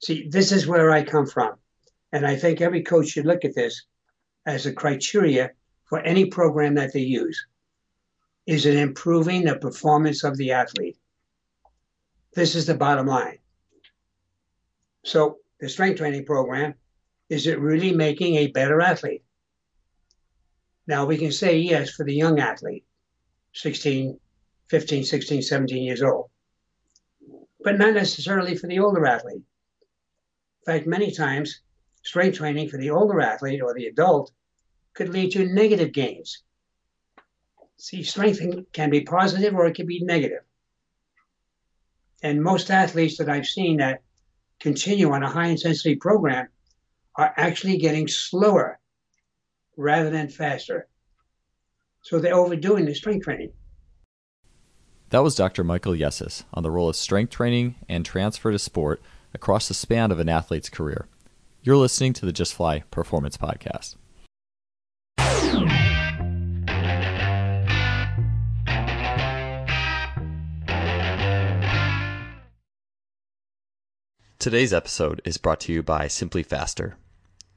See, this is where I come from. And I think every coach should look at this as a criteria for any program that they use. Is it improving the performance of the athlete? This is the bottom line. So, the strength training program, is it really making a better athlete? Now, we can say yes for the young athlete, 16, 15, 16, 17 years old, but not necessarily for the older athlete. In fact, many times, strength training for the older athlete or the adult could lead to negative gains. See, strength can be positive or it can be negative. And most athletes that I've seen that continue on a high intensity program are actually getting slower rather than faster. So they're overdoing the strength training. That was Dr. Michael Yessis on the role of strength training and transfer to sport across the span of an athlete's career. You're listening to the Just Fly Performance Podcast. Today's episode is brought to you by Simply Faster.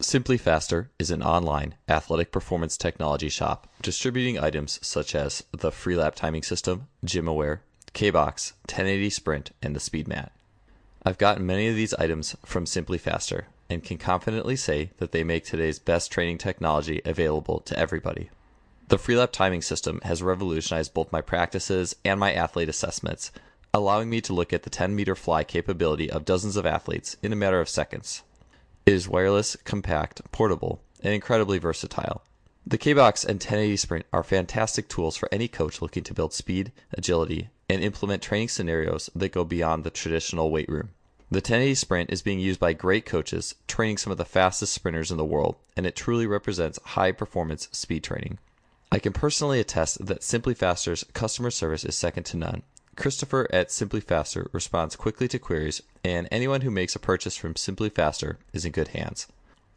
Simply Faster is an online athletic performance technology shop distributing items such as the Freelap timing system, GymAware, K-Box, 1080 Sprint, and the SpeedMat. I've gotten many of these items from Simply Faster and can confidently say that they make today's best training technology available to everybody. The Freelap timing system has revolutionized both my practices and my athlete assessments, allowing me to look at the 10 meter fly capability of dozens of athletes in a matter of seconds. It is wireless, compact, portable, and incredibly versatile. The K-Box and 1080 Sprint are fantastic tools for any coach looking to build speed, agility, and implement training scenarios that go beyond the traditional weight room. The 1080 Sprint is being used by great coaches, training some of the fastest sprinters in the world, and it truly represents high performance speed training. I can personally attest that Simply Faster's customer service is second to none, Christopher at Simply Faster responds quickly to queries, and anyone who makes a purchase from Simply Faster is in good hands.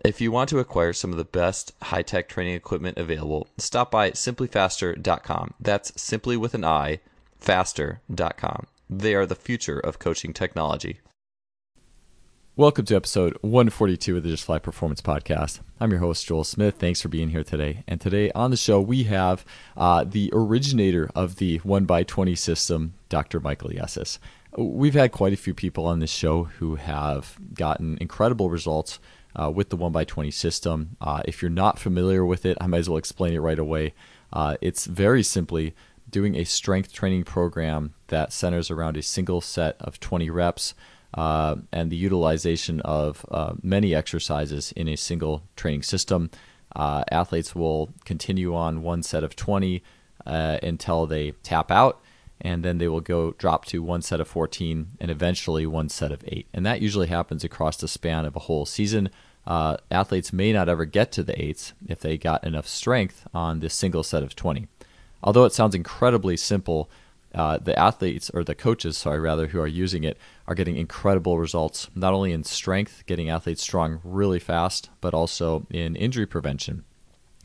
If you want to acquire some of the best high tech training equipment available, stop by simplyfaster.com. That's simply with an I, faster.com. They are the future of coaching technology. Welcome to episode 142 of the Just Fly Performance Podcast. I'm your host, Joel Smith. Thanks for being here today. And today on the show, we have uh, the originator of the 1x20 system, Dr. Michael Yessis. We've had quite a few people on this show who have gotten incredible results uh, with the 1x20 system. Uh, if you're not familiar with it, I might as well explain it right away. Uh, it's very simply doing a strength training program that centers around a single set of 20 reps uh, and the utilization of uh, many exercises in a single training system. Uh, athletes will continue on one set of 20 uh, until they tap out, and then they will go drop to one set of 14 and eventually one set of eight. And that usually happens across the span of a whole season. Uh, athletes may not ever get to the eights if they got enough strength on this single set of 20. Although it sounds incredibly simple, uh, the athletes or the coaches, sorry, rather, who are using it are getting incredible results, not only in strength, getting athletes strong really fast, but also in injury prevention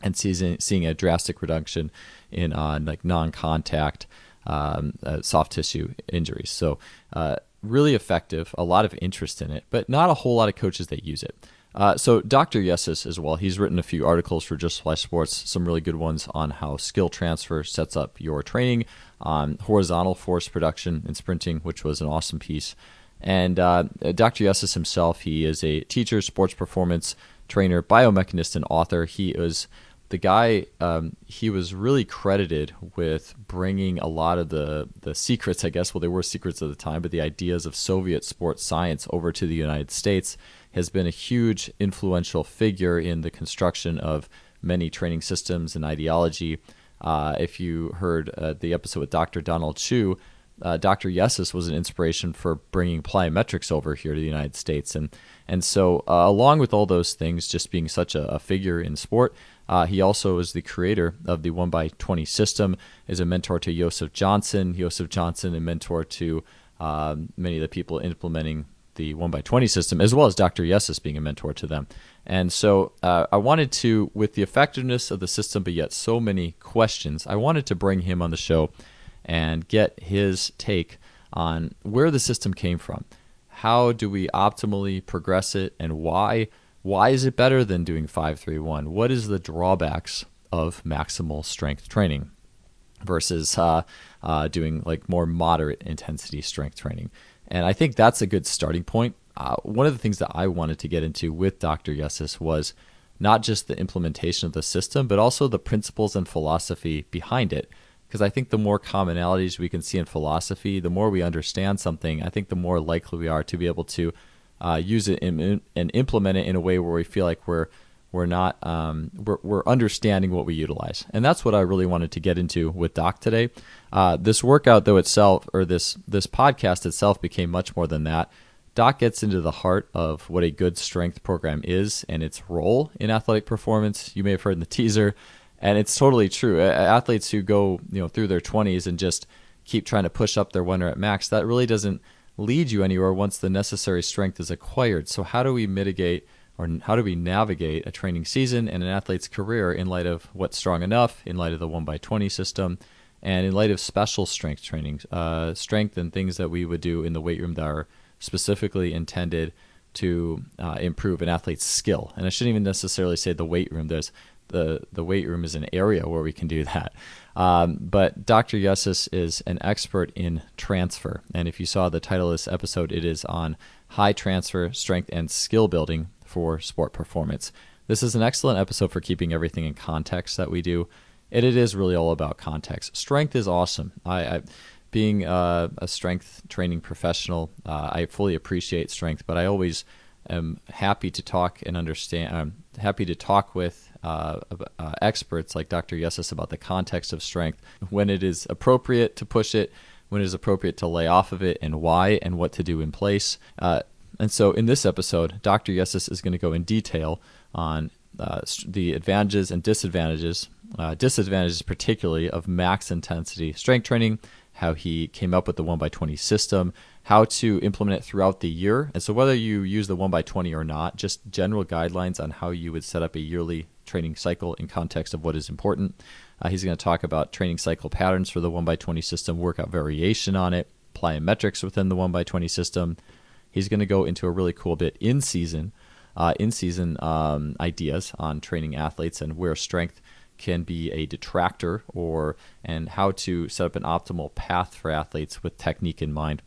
and seeing, seeing a drastic reduction in uh, like non-contact um, uh, soft tissue injuries. So, uh, really effective. A lot of interest in it, but not a whole lot of coaches that use it. Uh, so Dr. Yessis as well, he's written a few articles for Just Fly Sports, some really good ones on how skill transfer sets up your training, on horizontal force production and sprinting, which was an awesome piece. And uh, Dr. Yessis himself, he is a teacher, sports performance trainer, biomechanist, and author. He is the guy. Um, he was really credited with bringing a lot of the the secrets, I guess. Well, they were secrets at the time, but the ideas of Soviet sports science over to the United States has been a huge influential figure in the construction of many training systems and ideology. Uh, if you heard uh, the episode with Dr. Donald Chu, uh, Dr. Yessis was an inspiration for bringing plyometrics over here to the United States, and and so uh, along with all those things, just being such a, a figure in sport, uh, he also is the creator of the one by twenty system, is a mentor to Joseph Johnson. Joseph Johnson, a mentor to um, many of the people implementing the 1x20 system, as well as Dr. Yessis being a mentor to them. And so uh, I wanted to, with the effectiveness of the system, but yet so many questions, I wanted to bring him on the show and get his take on where the system came from. How do we optimally progress it and why? Why is it better than doing 531? What is the drawbacks of maximal strength training versus uh, uh, doing like more moderate intensity strength training? And I think that's a good starting point. Uh, one of the things that I wanted to get into with Dr. Yessis was not just the implementation of the system, but also the principles and philosophy behind it. Because I think the more commonalities we can see in philosophy, the more we understand something, I think the more likely we are to be able to uh, use it and implement it in a way where we feel like we're we're not um, we're, we're understanding what we utilize and that's what i really wanted to get into with doc today uh, this workout though itself or this this podcast itself became much more than that Doc gets into the heart of what a good strength program is and its role in athletic performance. You may have heard in the teaser, and it's totally true. Athletes who go, you know, through their 20s and just keep trying to push up their one rep max, that really doesn't lead you anywhere once the necessary strength is acquired. So how do we mitigate or how do we navigate a training season and an athlete's career in light of what's strong enough, in light of the 1 by 20 system, and in light of special strength training, uh, strength and things that we would do in the weight room that are specifically intended to uh, improve an athlete's skill. And I shouldn't even necessarily say the weight room. There's the the weight room is an area where we can do that. Um, but Dr. Yessis is an expert in transfer, and if you saw the title of this episode, it is on high transfer strength and skill building for sport performance. This is an excellent episode for keeping everything in context that we do. And it is really all about context. Strength is awesome. I, I being a, a strength training professional, uh, I fully appreciate strength, but I always am happy to talk and understand. I'm happy to talk with uh, uh, experts like Dr. Yessis about the context of strength, when it is appropriate to push it, when it is appropriate to lay off of it, and why, and what to do in place. And so, in this episode, Dr. Yessis is going to go in detail on uh, the advantages and disadvantages, uh, disadvantages particularly of max intensity strength training how he came up with the 1x20 system, how to implement it throughout the year. And so, whether you use the 1x20 or not, just general guidelines on how you would set up a yearly training cycle in context of what is important. Uh, he's going to talk about training cycle patterns for the 1x20 system, workout variation on it, plyometrics within the 1x20 system. He's going to go into a really cool bit in season. Uh, in season um, ideas on training athletes and where strength can be a detractor or and how to set up an optimal path for athletes with technique in mind.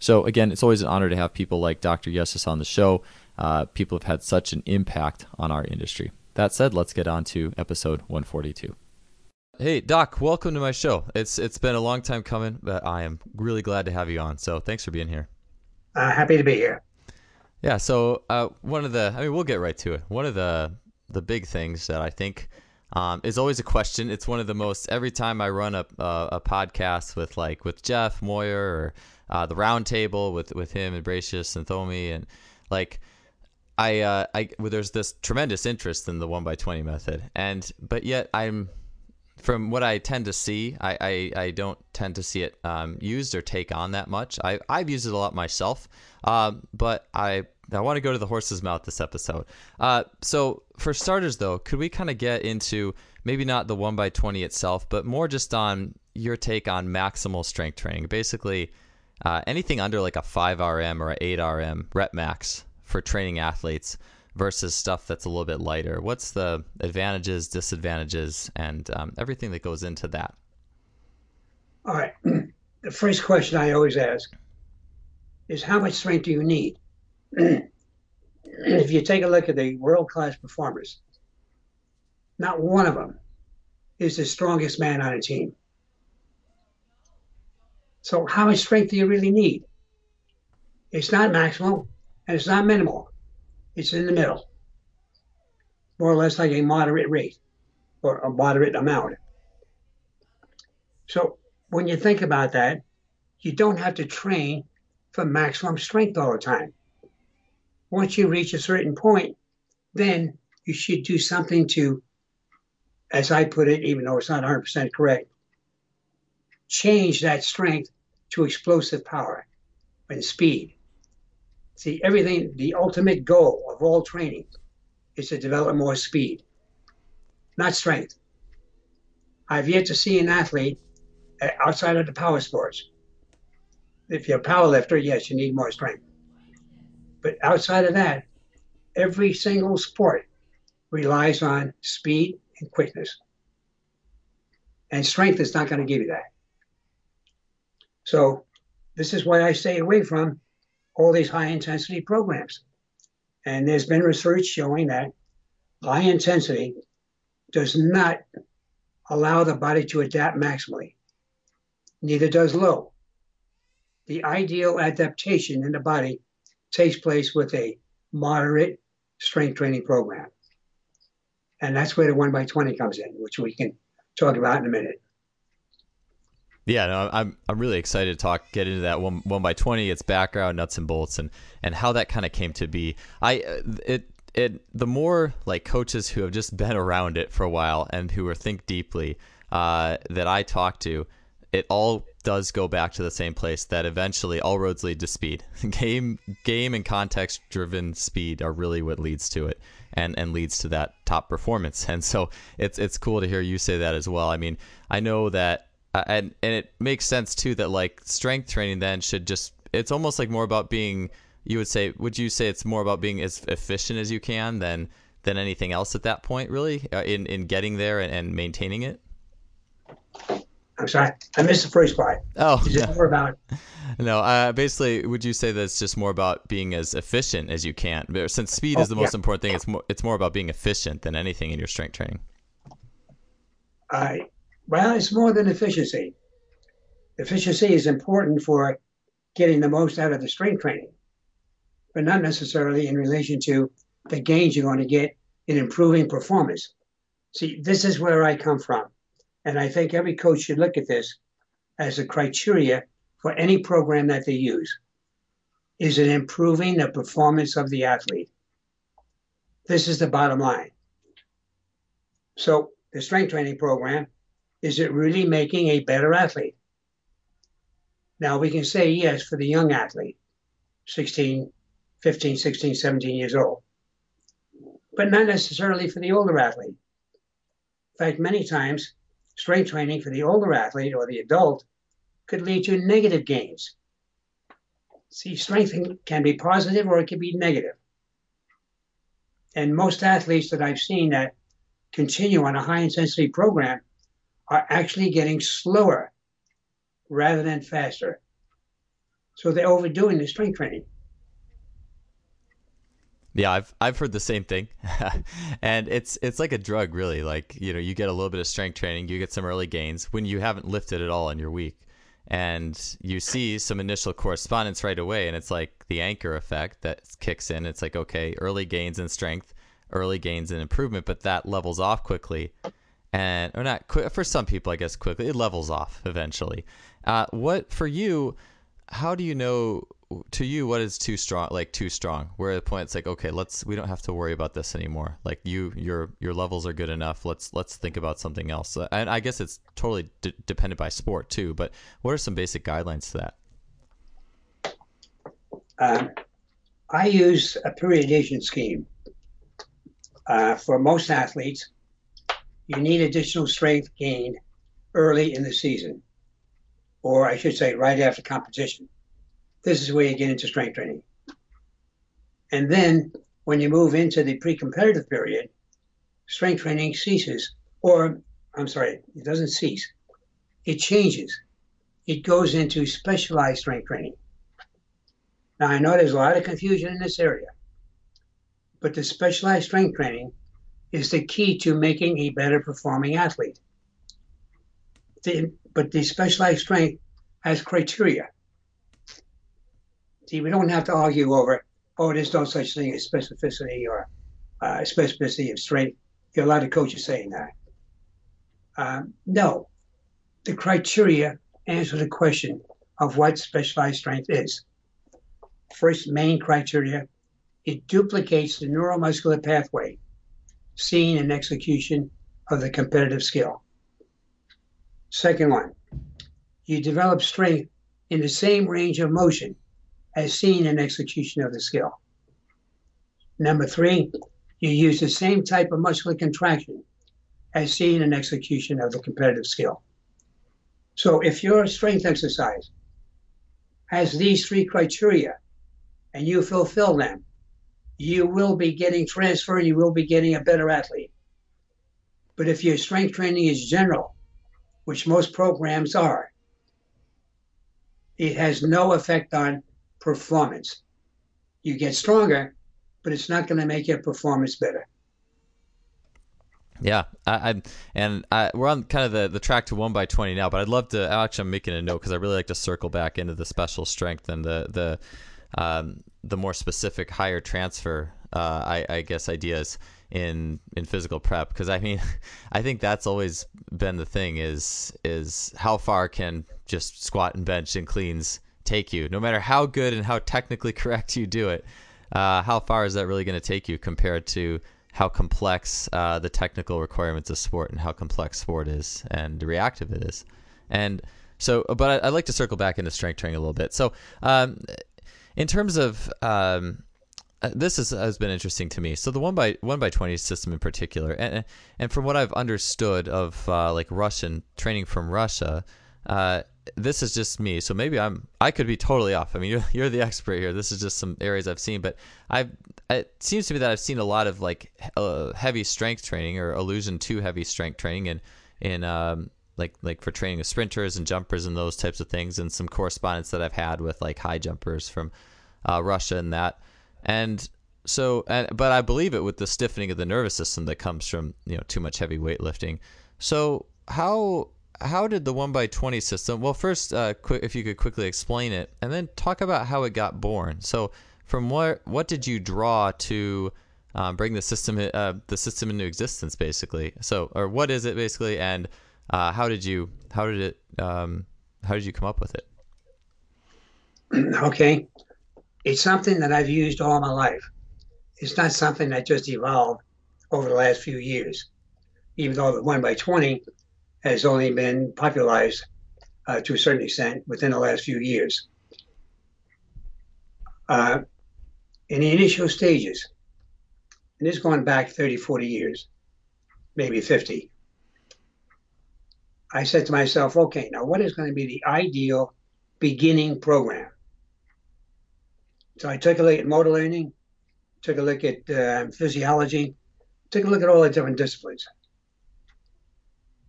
So again, it's always an honor to have people like Dr. Yessis on the show. Uh, people have had such an impact on our industry. That said, let's get on to episode 142. Hey Doc, welcome to my show. It's it's been a long time coming, but I am really glad to have you on. So thanks for being here. Uh, happy to be here. Yeah. So uh, one of the, I mean, we'll get right to it. One of the the big things that I think um, is always a question. It's one of the most every time I run a a, a podcast with like with Jeff Moyer or uh, the roundtable with with him and Bracious and Thomi and like I uh, I well, there's this tremendous interest in the one by twenty method and but yet I'm from what I tend to see, I, I, I don't tend to see it um, used or take on that much. I, I've used it a lot myself, um, but I I want to go to the horse's mouth this episode. Uh, so, for starters, though, could we kind of get into maybe not the 1 by 20 itself, but more just on your take on maximal strength training? Basically, uh, anything under like a 5RM or an 8RM rep max for training athletes versus stuff that's a little bit lighter. What's the advantages, disadvantages, and um, everything that goes into that? All right. The first question I always ask is how much strength do you need? if you take a look at the world class performers, not one of them is the strongest man on a team. So, how much strength do you really need? It's not maximal and it's not minimal, it's in the middle, more or less like a moderate rate or a moderate amount. So, when you think about that, you don't have to train for maximum strength all the time once you reach a certain point, then you should do something to, as I put it, even though it's not 100% correct, change that strength to explosive power and speed. See, everything, the ultimate goal of all training is to develop more speed, not strength. I've yet to see an athlete uh, outside of the power sports if you're a power lifter, yes, you need more strength. But outside of that, every single sport relies on speed and quickness. And strength is not going to give you that. So this is why I stay away from all these high intensity programs. And there's been research showing that high intensity does not allow the body to adapt maximally. Neither does low. The ideal adaptation in the body takes place with a moderate strength training program. And that's where the one by 20 comes in, which we can talk about in a minute. Yeah, no, I'm I'm really excited to talk, get into that one one by twenty, its background, nuts and bolts, and and how that kind of came to be. I uh, it it the more like coaches who have just been around it for a while and who are think deeply uh, that I talk to, it all does go back to the same place that eventually all roads lead to speed. game game and context driven speed are really what leads to it and and leads to that top performance. And so it's it's cool to hear you say that as well. I mean, I know that uh, and and it makes sense too that like strength training then should just it's almost like more about being you would say would you say it's more about being as efficient as you can than than anything else at that point really uh, in in getting there and, and maintaining it I'm sorry, I missed the first part. Oh, is it more about? No, uh, basically, would you say that it's just more about being as efficient as you can? Since speed oh, is the most yeah. important thing, it's more it's more about being efficient than anything in your strength training. I well, it's more than efficiency. Efficiency is important for getting the most out of the strength training, but not necessarily in relation to the gains you're going to get in improving performance. See, this is where I come from. And I think every coach should look at this as a criteria for any program that they use. Is it improving the performance of the athlete? This is the bottom line. So, the strength training program, is it really making a better athlete? Now, we can say yes for the young athlete, 16, 15, 16, 17 years old, but not necessarily for the older athlete. In fact, many times strength training for the older athlete or the adult could lead to negative gains. See, strength can be positive or it can be negative. And most athletes that I've seen that continue on a high intensity program are actually getting slower rather than faster. So they're overdoing the strength training. Yeah, I've I've heard the same thing, and it's it's like a drug, really. Like you know, you get a little bit of strength training, you get some early gains when you haven't lifted at all in your week, and you see some initial correspondence right away, and it's like the anchor effect that kicks in. It's like okay, early gains in strength, early gains in improvement, but that levels off quickly, and or not quick for some people, I guess quickly it levels off eventually. Uh, what for you? How do you know to you what is too strong like too strong where the point it's like okay let's we don't have to worry about this anymore like you your your levels are good enough let's let's think about something else and i guess it's totally d- dependent by sport too but what are some basic guidelines to that um, i use a periodization scheme uh, for most athletes you need additional strength gained early in the season or i should say right after competition this is where you get into strength training. And then when you move into the pre competitive period, strength training ceases, or I'm sorry, it doesn't cease, it changes. It goes into specialized strength training. Now, I know there's a lot of confusion in this area, but the specialized strength training is the key to making a better performing athlete. The, but the specialized strength has criteria. See, we don't have to argue over, oh, there's no such thing as specificity or uh, specificity of strength. Are a lot of coaches saying that. Um, no, the criteria answer the question of what specialized strength is. First main criteria, it duplicates the neuromuscular pathway seen in execution of the competitive skill. Second one, you develop strength in the same range of motion as seen in execution of the skill. Number three, you use the same type of muscular contraction as seen in execution of the competitive skill. So if your strength exercise has these three criteria and you fulfill them, you will be getting transfer and you will be getting a better athlete. But if your strength training is general, which most programs are, it has no effect on performance. You get stronger, but it's not going to make your performance better. Yeah, I, I and I, we're on kind of the, the track to one by twenty now, but I'd love to. Actually, I'm making a note because I really like to circle back into the special strength and the the um, the more specific higher transfer. Uh, I, I guess ideas in in physical prep because I mean, I think that's always been the thing is is how far can just squat and bench and cleans take you, no matter how good and how technically correct you do it. Uh, how far is that really going to take you compared to how complex uh, the technical requirements of sport and how complex sport is and reactive it is. And so, but I, would like to circle back into strength training a little bit. So, um, in terms of um, uh, this is, has been interesting to me. So the one by one by twenty system in particular, and and from what I've understood of uh, like Russian training from Russia, uh, this is just me. So maybe I'm I could be totally off. I mean, you're you're the expert here. This is just some areas I've seen, but I've it seems to me that I've seen a lot of like uh, heavy strength training or allusion to heavy strength training in in um, like like for training of sprinters and jumpers and those types of things, and some correspondence that I've had with like high jumpers from uh, Russia and that, and so and but I believe it with the stiffening of the nervous system that comes from you know too much heavy weightlifting. So how how did the one by twenty system? Well, first, uh, quick, if you could quickly explain it, and then talk about how it got born. So, from what what did you draw to um, bring the system uh, the system into existence, basically? So, or what is it basically, and uh, how did you how did it um, how did you come up with it? Okay, it's something that I've used all my life. It's not something that just evolved over the last few years. Even though the one by twenty has only been popularized uh, to a certain extent within the last few years. Uh, in the initial stages, and this is going back 30, 40 years, maybe 50, I said to myself, okay, now what is going to be the ideal beginning program? So I took a look at motor learning, took a look at uh, physiology, took a look at all the different disciplines.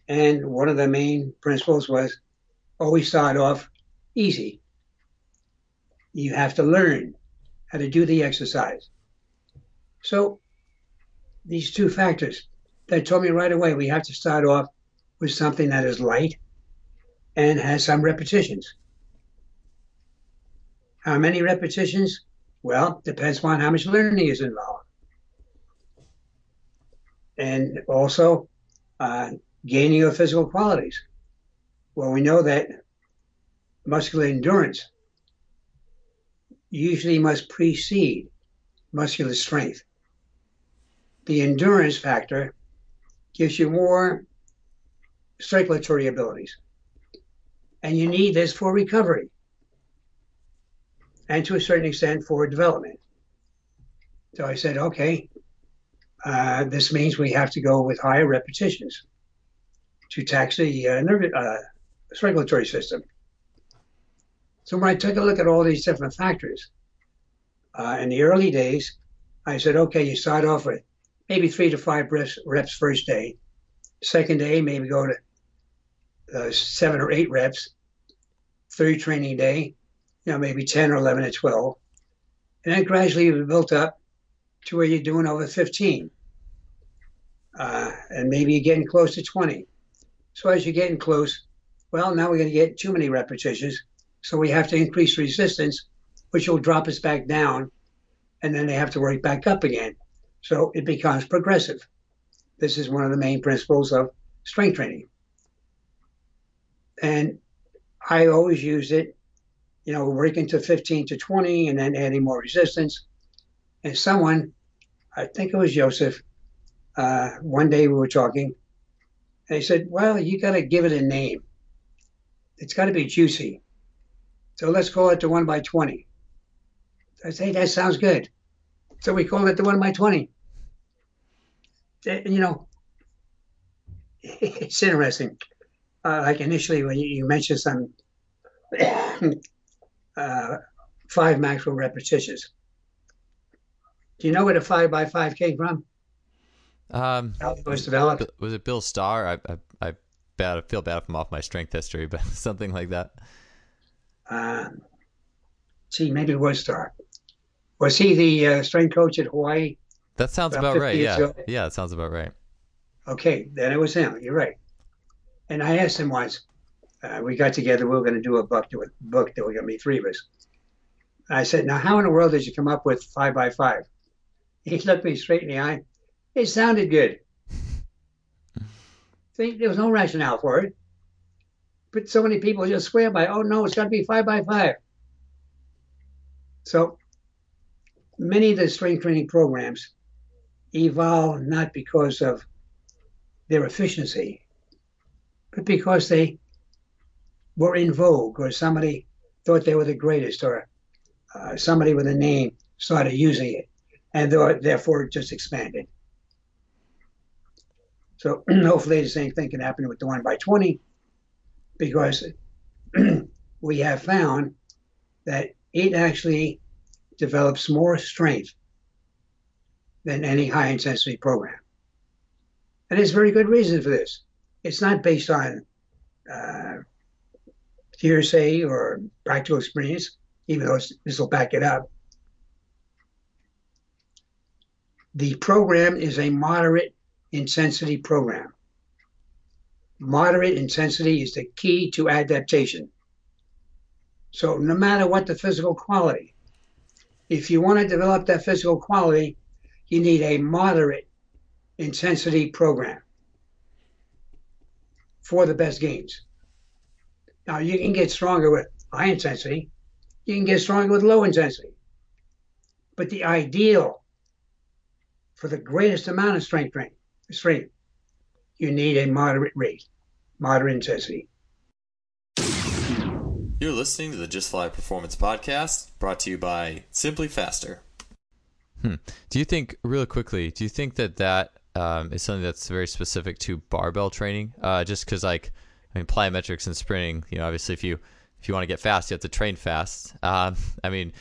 And one of the main principles was always start off easy. You have to learn how to do the exercise. So these two factors that told me right away we have to start off with something that is light and has some repetitions. How many repetitions? Well, depends upon how much learning is involved. And also, uh, gaining your physical qualities. Well, we know that muscular endurance usually must precede muscular strength. The endurance factor gives you more circulatory abilities. And you need this for recovery and to a certain extent for development. So I said, okay, uh, this means we have to go with higher repetitions to tax the uh, nerve, uh, circulatory system. So when I took a look at all these different factors, uh, in the early days, I said, okay, you start off with maybe three to five reps, reps first day. Second day, maybe go to uh, seven or eight reps. Third training day, you know, maybe 10 or 11 or 12. And then gradually you built up to where you're doing over 15. Uh, and maybe you're getting close to 20. So as you're getting close, well, now we're going to get too many repetitions. So we have to increase resistance, which will drop us back down. And then they have to work back up again. So it becomes progressive. This is one of the main principles of strength training. And I always use it, you know, working to 15 to 20 and then adding more resistance. And someone, I think it was Joseph, uh, one day we were talking, and he said, Well, you got to give it a name. It's got to be juicy. So let's call it the one by 20. I say, That sounds good. So we call it the one by 20. You know, it's interesting. Uh, like initially, when you, you mentioned some uh, five maximum repetitions. Do you know where the five by five came from? Um, How it was developed? was it Bill Starr? I I, I bad I feel bad if I'm off my strength history, but something like that. Uh, see, maybe it was Starr. Was he the uh, strength coach at Hawaii? That sounds About about right. Yeah, ago. yeah, that sounds about right. Okay, then it was him. You're right. And I asked him once. Uh, we got together. We were going to do a book. Do a book. There were going to be three of us. I said, "Now, how in the world did you come up with five by five? He looked me straight in the eye. It sounded good. See, there was no rationale for it. But so many people just swear by, oh no, it's got to be five by five. So many of the strength training programs evolve not because of their efficiency, but because they were in vogue or somebody thought they were the greatest or uh, somebody with a name started using it and therefore it just expanded. So hopefully the same thing can happen with the one by 20 because we have found that it actually develops more strength than any high intensity program. And there's very good reason for this. It's not based on uh, hearsay or practical experience, even though this will back it up. The program is a moderate intensity program. Moderate intensity is the key to adaptation. So, no matter what the physical quality, if you want to develop that physical quality, you need a moderate intensity program for the best gains. Now, you can get stronger with high intensity, you can get stronger with low intensity. But the ideal for the greatest amount of strength training, strength, you need a moderate rate, moderate intensity. You're listening to the Just Fly Performance Podcast, brought to you by Simply Faster. Hmm. Do you think, real quickly, do you think that that um, is something that's very specific to barbell training? Uh, just because, like, I mean, plyometrics and sprinting, you know, obviously, if you if you want to get fast, you have to train fast. Um, I mean,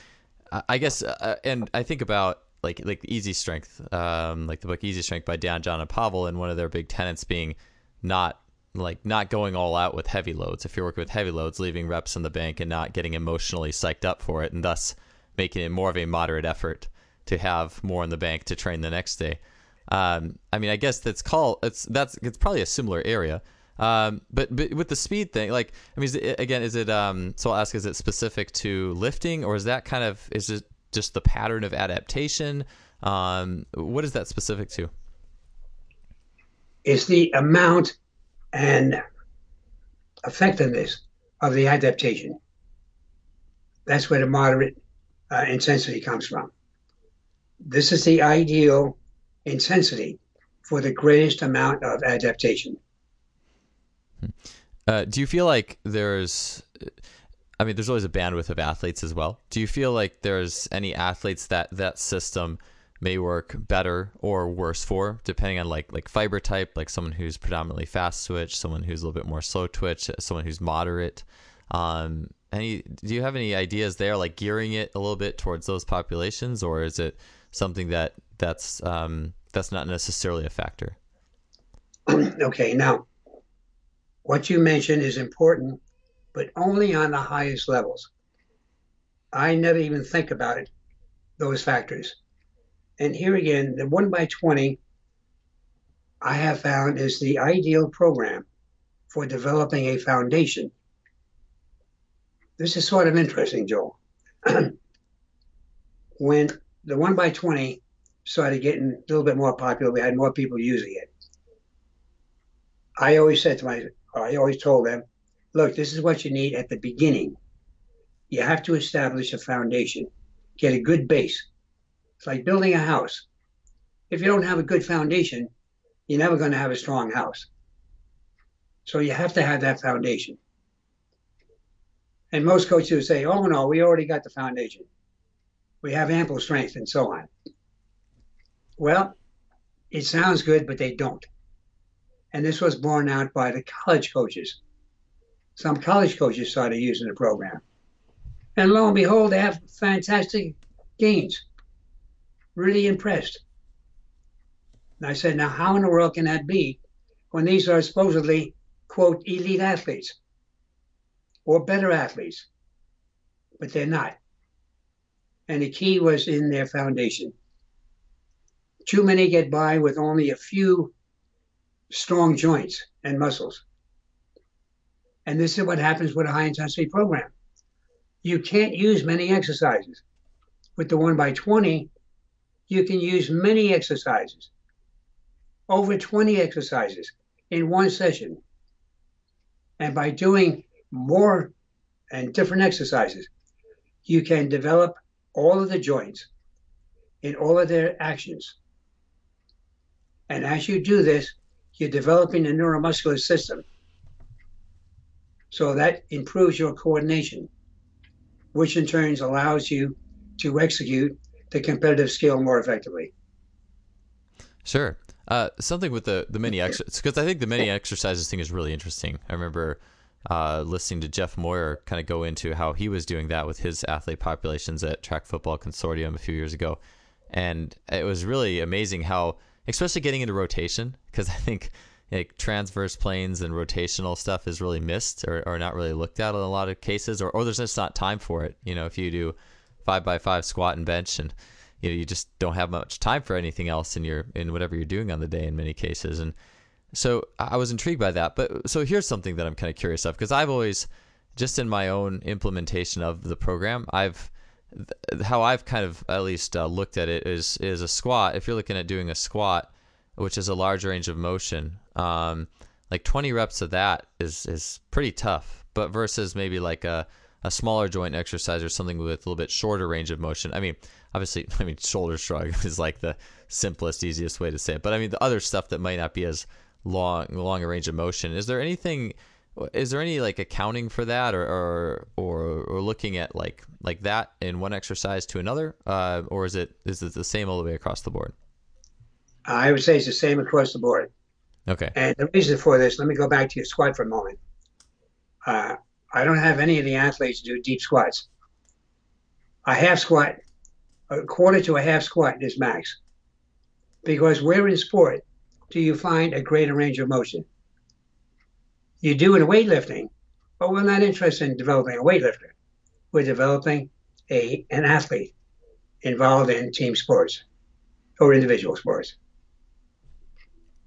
I, I guess, uh, and I think about like like easy strength, um, like the book Easy Strength by Dan, John, and Pavel, and one of their big tenets being not like not going all out with heavy loads. If you're working with heavy loads, leaving reps in the bank and not getting emotionally psyched up for it, and thus making it more of a moderate effort to have more in the bank to train the next day. Um, I mean, I guess that's called it's that's it's probably a similar area. Um, but but with the speed thing, like I mean, is it, again, is it? Um, so I'll ask: Is it specific to lifting, or is that kind of is it just the pattern of adaptation? Um, what is that specific to? It's the amount and effectiveness of the adaptation. That's where the moderate uh, intensity comes from. This is the ideal intensity for the greatest amount of adaptation. Uh, do you feel like there's, I mean, there's always a bandwidth of athletes as well. Do you feel like there's any athletes that that system may work better or worse for, depending on like like fiber type, like someone who's predominantly fast twitch, someone who's a little bit more slow twitch, someone who's moderate. Um, any, do you have any ideas there, like gearing it a little bit towards those populations, or is it something that that's um, that's not necessarily a factor? okay, now what you mentioned is important, but only on the highest levels. I never even think about it, those factors. And here again, the 1 by 20 I have found is the ideal program for developing a foundation. This is sort of interesting, Joel. when the 1 by 20 started getting a little bit more popular, we had more people using it. I always said to my, I always told them, look, this is what you need at the beginning. You have to establish a foundation, get a good base. It's like building a house. If you don't have a good foundation, you're never going to have a strong house. So you have to have that foundation. And most coaches say, oh, no, we already got the foundation. We have ample strength and so on. Well, it sounds good, but they don't. And this was borne out by the college coaches. Some college coaches started using the program. And lo and behold, they have fantastic gains. Really impressed. And I said, now how in the world can that be when these are supposedly, quote, elite athletes or better athletes? But they're not. And the key was in their foundation. Too many get by with only a few strong joints and muscles. And this is what happens with a high intensity program. You can't use many exercises. With the 1 by 20, you can use many exercises, over 20 exercises in one session. And by doing more and different exercises, you can develop all of the joints in all of their actions. And as you do this, you're developing a neuromuscular system. So that improves your coordination, which in turn allows you to execute the competitive skill more effectively. Sure. Uh, something with the the mini exercises because I think the mini exercises thing is really interesting. I remember uh, listening to Jeff Moyer kind of go into how he was doing that with his athlete populations at Track Football Consortium a few years ago, and it was really amazing how, especially getting into rotation, because I think like transverse planes and rotational stuff is really missed or, or not really looked at in a lot of cases, or, or there's just not time for it. You know, if you do five by five squat and bench and you know you just don't have much time for anything else in your in whatever you're doing on the day in many cases and so I was intrigued by that but so here's something that I'm kind of curious of because I've always just in my own implementation of the program I've how I've kind of at least uh, looked at it is is a squat if you're looking at doing a squat which is a large range of motion um, like 20 reps of that is is pretty tough but versus maybe like a a smaller joint exercise or something with a little bit shorter range of motion. I mean, obviously, I mean, shoulder shrug is like the simplest, easiest way to say it. But I mean, the other stuff that might not be as long, long a range of motion. Is there anything? Is there any like accounting for that, or or or, or looking at like like that in one exercise to another, uh, or is it is it the same all the way across the board? I would say it's the same across the board. Okay. And the reason for this, let me go back to your squat for a moment. Uh, I don't have any of the athletes do deep squats. A half squat, a quarter to a half squat is max. Because where in sport do you find a greater range of motion? You do in weightlifting, but we're not interested in developing a weightlifter. We're developing a an athlete involved in team sports or individual sports.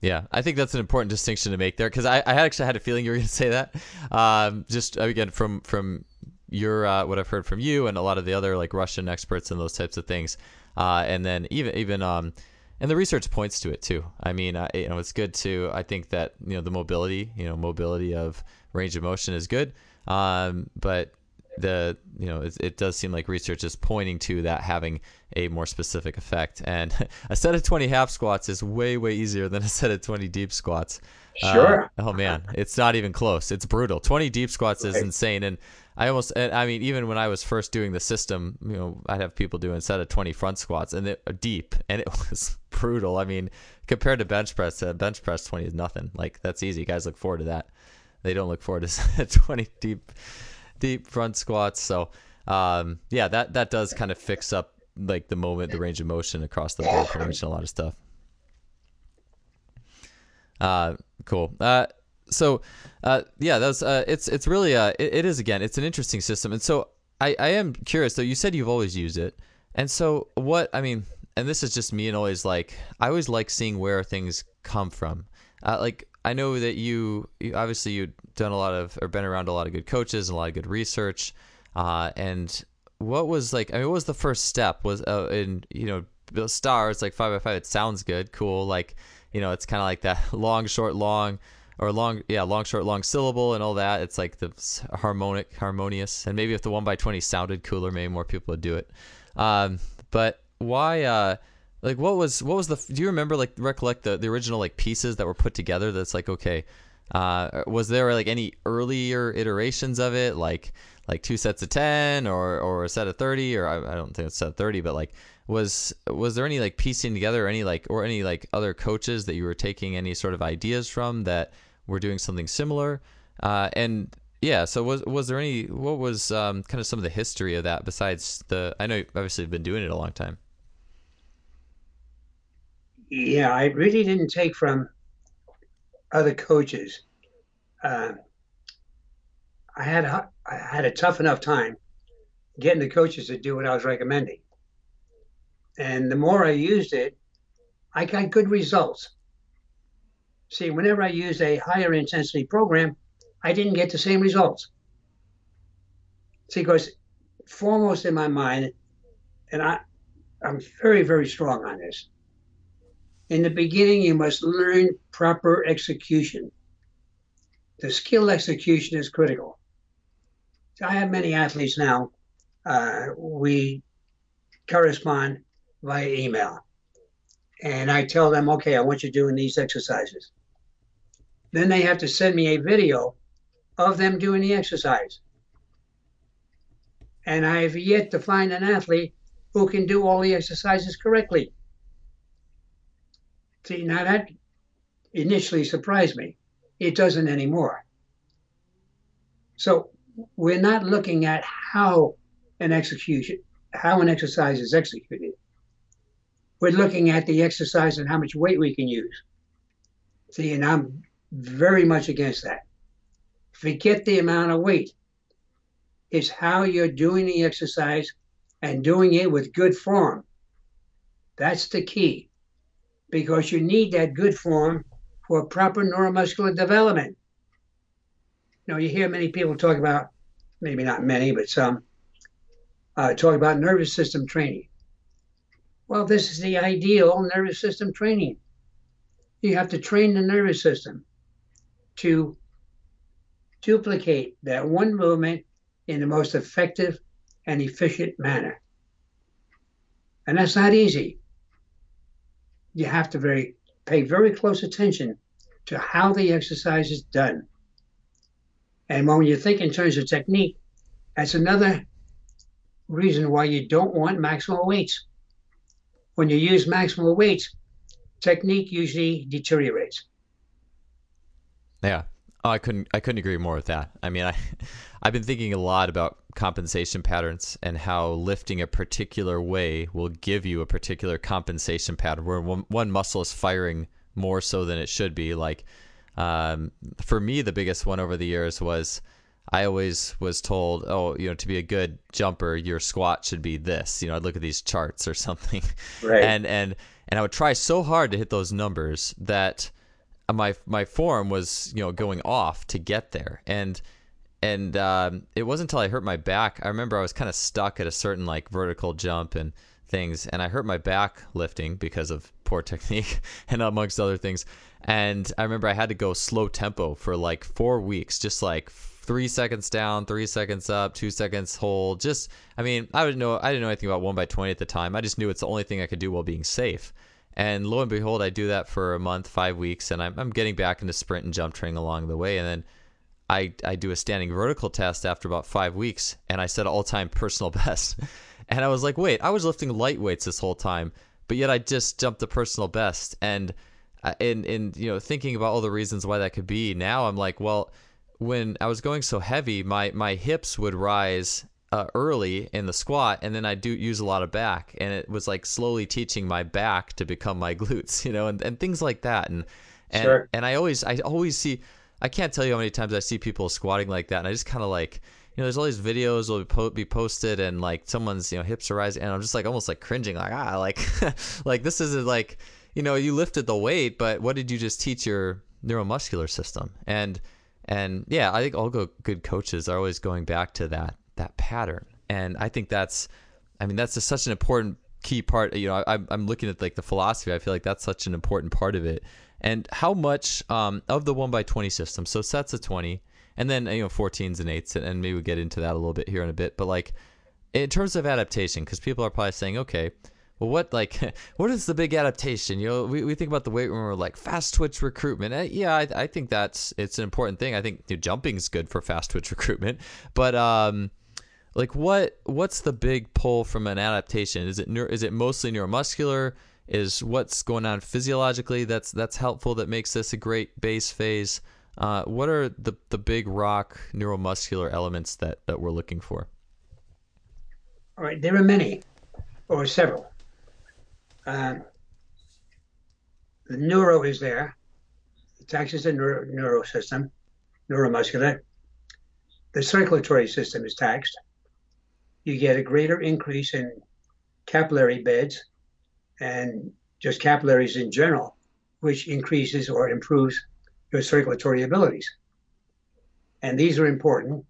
Yeah, I think that's an important distinction to make there because I, I actually had a feeling you were going to say that. Um, just again from from your uh, what I've heard from you and a lot of the other like Russian experts and those types of things, uh, and then even even um, and the research points to it too. I mean, uh, you know, it's good to I think that you know the mobility, you know, mobility of range of motion is good, um, but the you know it, it, does seem like research is pointing to that having a more specific effect. And a set of 20 half squats is way way easier than a set of 20 deep squats. Sure. uh, oh man. It's not even close. It's brutal. 20 deep squats is insane. And i almost i mean even when i was first doing the system you know i'd have people do instead of 20 front squats and it deep and it was brutal i mean compared to bench press uh, bench press 20 is nothing like that's easy guys look forward to that they don't look forward to 20 deep deep front squats. So um, yeah, that that does kind of fix up like the moment, the range of motion across the board, pretty a lot of stuff. Uh, cool. Uh, so uh, yeah, that's uh, it's it's really uh, it, it is again, it's an interesting system, and so I I am curious. So you said you've always used it, and so what I mean, and this is just me and always like I always like seeing where things come from. Uh, like I know that you, you obviously you've done a lot of or been around a lot of good coaches and a lot of good research. Uh, and what was like? I mean, what was the first step? Was uh, in you know the Starr's like five by five? It sounds good, cool. Like you know, it's kind of like that long, short, long, or long, yeah, long, short, long syllable and all that. It's like the harmonic, harmonious. And maybe if the one by twenty sounded cooler, maybe more people would do it. Um, but why? Uh, like what was what was the do you remember like recollect the, the original like pieces that were put together that's like okay uh, was there like any earlier iterations of it like like two sets of 10 or or a set of 30 or I, I don't think it's set of 30 but like was was there any like piecing together any like or any like other coaches that you were taking any sort of ideas from that were doing something similar uh, and yeah. So was was there any? What was um, kind of some of the history of that besides the? I know you obviously have been doing it a long time. Yeah, I really didn't take from other coaches. Uh, I had I had a tough enough time getting the coaches to do what I was recommending, and the more I used it, I got good results. See, whenever I used a higher intensity program, I didn't get the same results. See, because foremost in my mind, and I, I'm very, very strong on this. In the beginning, you must learn proper execution. The skill execution is critical. I have many athletes now. Uh, we correspond via email. And I tell them, okay, I want you doing these exercises. Then they have to send me a video of them doing the exercise. And I've yet to find an athlete who can do all the exercises correctly. See, now that initially surprised me. It doesn't anymore. So we're not looking at how an execution, how an exercise is executed. We're looking at the exercise and how much weight we can use. See, and I'm very much against that. Forget the amount of weight. It's how you're doing the exercise and doing it with good form. That's the key because you need that good form for proper neuromuscular development. You know, you hear many people talk about, maybe not many, but some, uh, talk about nervous system training. Well, this is the ideal nervous system training. You have to train the nervous system to duplicate that one movement in the most effective and efficient manner. And that's not easy. You have to very pay very close attention to how the exercise is done. And when you think in terms of technique, that's another reason why you don't want maximal weights. When you use maximal weights, technique usually deteriorates. Yeah. Oh, I couldn't I couldn't agree more with that. I mean, I I've been thinking a lot about compensation patterns and how lifting a particular way will give you a particular compensation pattern where one, one muscle is firing more so than it should be. Like um, for me, the biggest one over the years was I always was told, oh, you know, to be a good jumper, your squat should be this. You know, I'd look at these charts or something, right. and and and I would try so hard to hit those numbers that my my form was you know going off to get there and and um, it wasn't until I hurt my back. I remember I was kind of stuck at a certain like vertical jump and things, and I hurt my back lifting because of poor technique and amongst other things. And I remember I had to go slow tempo for like four weeks, just like three seconds down, three seconds up, two seconds hold. Just, I mean, I didn't know I didn't know anything about one by twenty at the time. I just knew it's the only thing I could do while being safe. And lo and behold, I do that for a month, five weeks, and I'm, I'm getting back into sprint and jump training along the way. And then I, I do a standing vertical test after about five weeks, and I set all time personal best. and I was like, wait, I was lifting light weights this whole time, but yet I just jumped the personal best. And uh, in in you know thinking about all the reasons why that could be, now I'm like, well, when I was going so heavy, my my hips would rise uh, early in the squat, and then I do use a lot of back, and it was like slowly teaching my back to become my glutes, you know, and, and things like that, and and Sure. and I always I always see I can't tell you how many times I see people squatting like that, and I just kind of like you know, there's all these videos will be, po- be posted, and like someone's you know hips are rising, and I'm just like almost like cringing, like ah, like like this isn't like you know you lifted the weight, but what did you just teach your neuromuscular system? And and yeah, I think all go- good coaches are always going back to that that pattern, and I think that's, I mean, that's just such an important key part. You know, I, I'm looking at like the philosophy. I feel like that's such an important part of it, and how much um, of the one by twenty system. So sets of twenty, and then you know 14s and eights, and, maybe we get into that a little bit here in a bit. But like in terms of adaptation, because people are probably saying, okay, well, what like what is the big adaptation? You know, we, we think about the weight room, we're like fast twitch recruitment. Uh, yeah, I, I think that's it's an important thing. I think you know, jumping is good for fast twitch recruitment, but um, like what what's the big pull from an adaptation? Is it neur- is it mostly neuromuscular? Is what's going on physiologically that's that's helpful that makes this a great base phase? Uh, what are the the big rock neuromuscular elements that that we're looking for? All right, there are many, or several. Um, the neuro is there. It taxes the neuro, neuro system, neuromuscular. The circulatory system is taxed. You get a greater increase in capillary beds and just capillaries in general, which increases or improves your circulatory abilities. And these are important,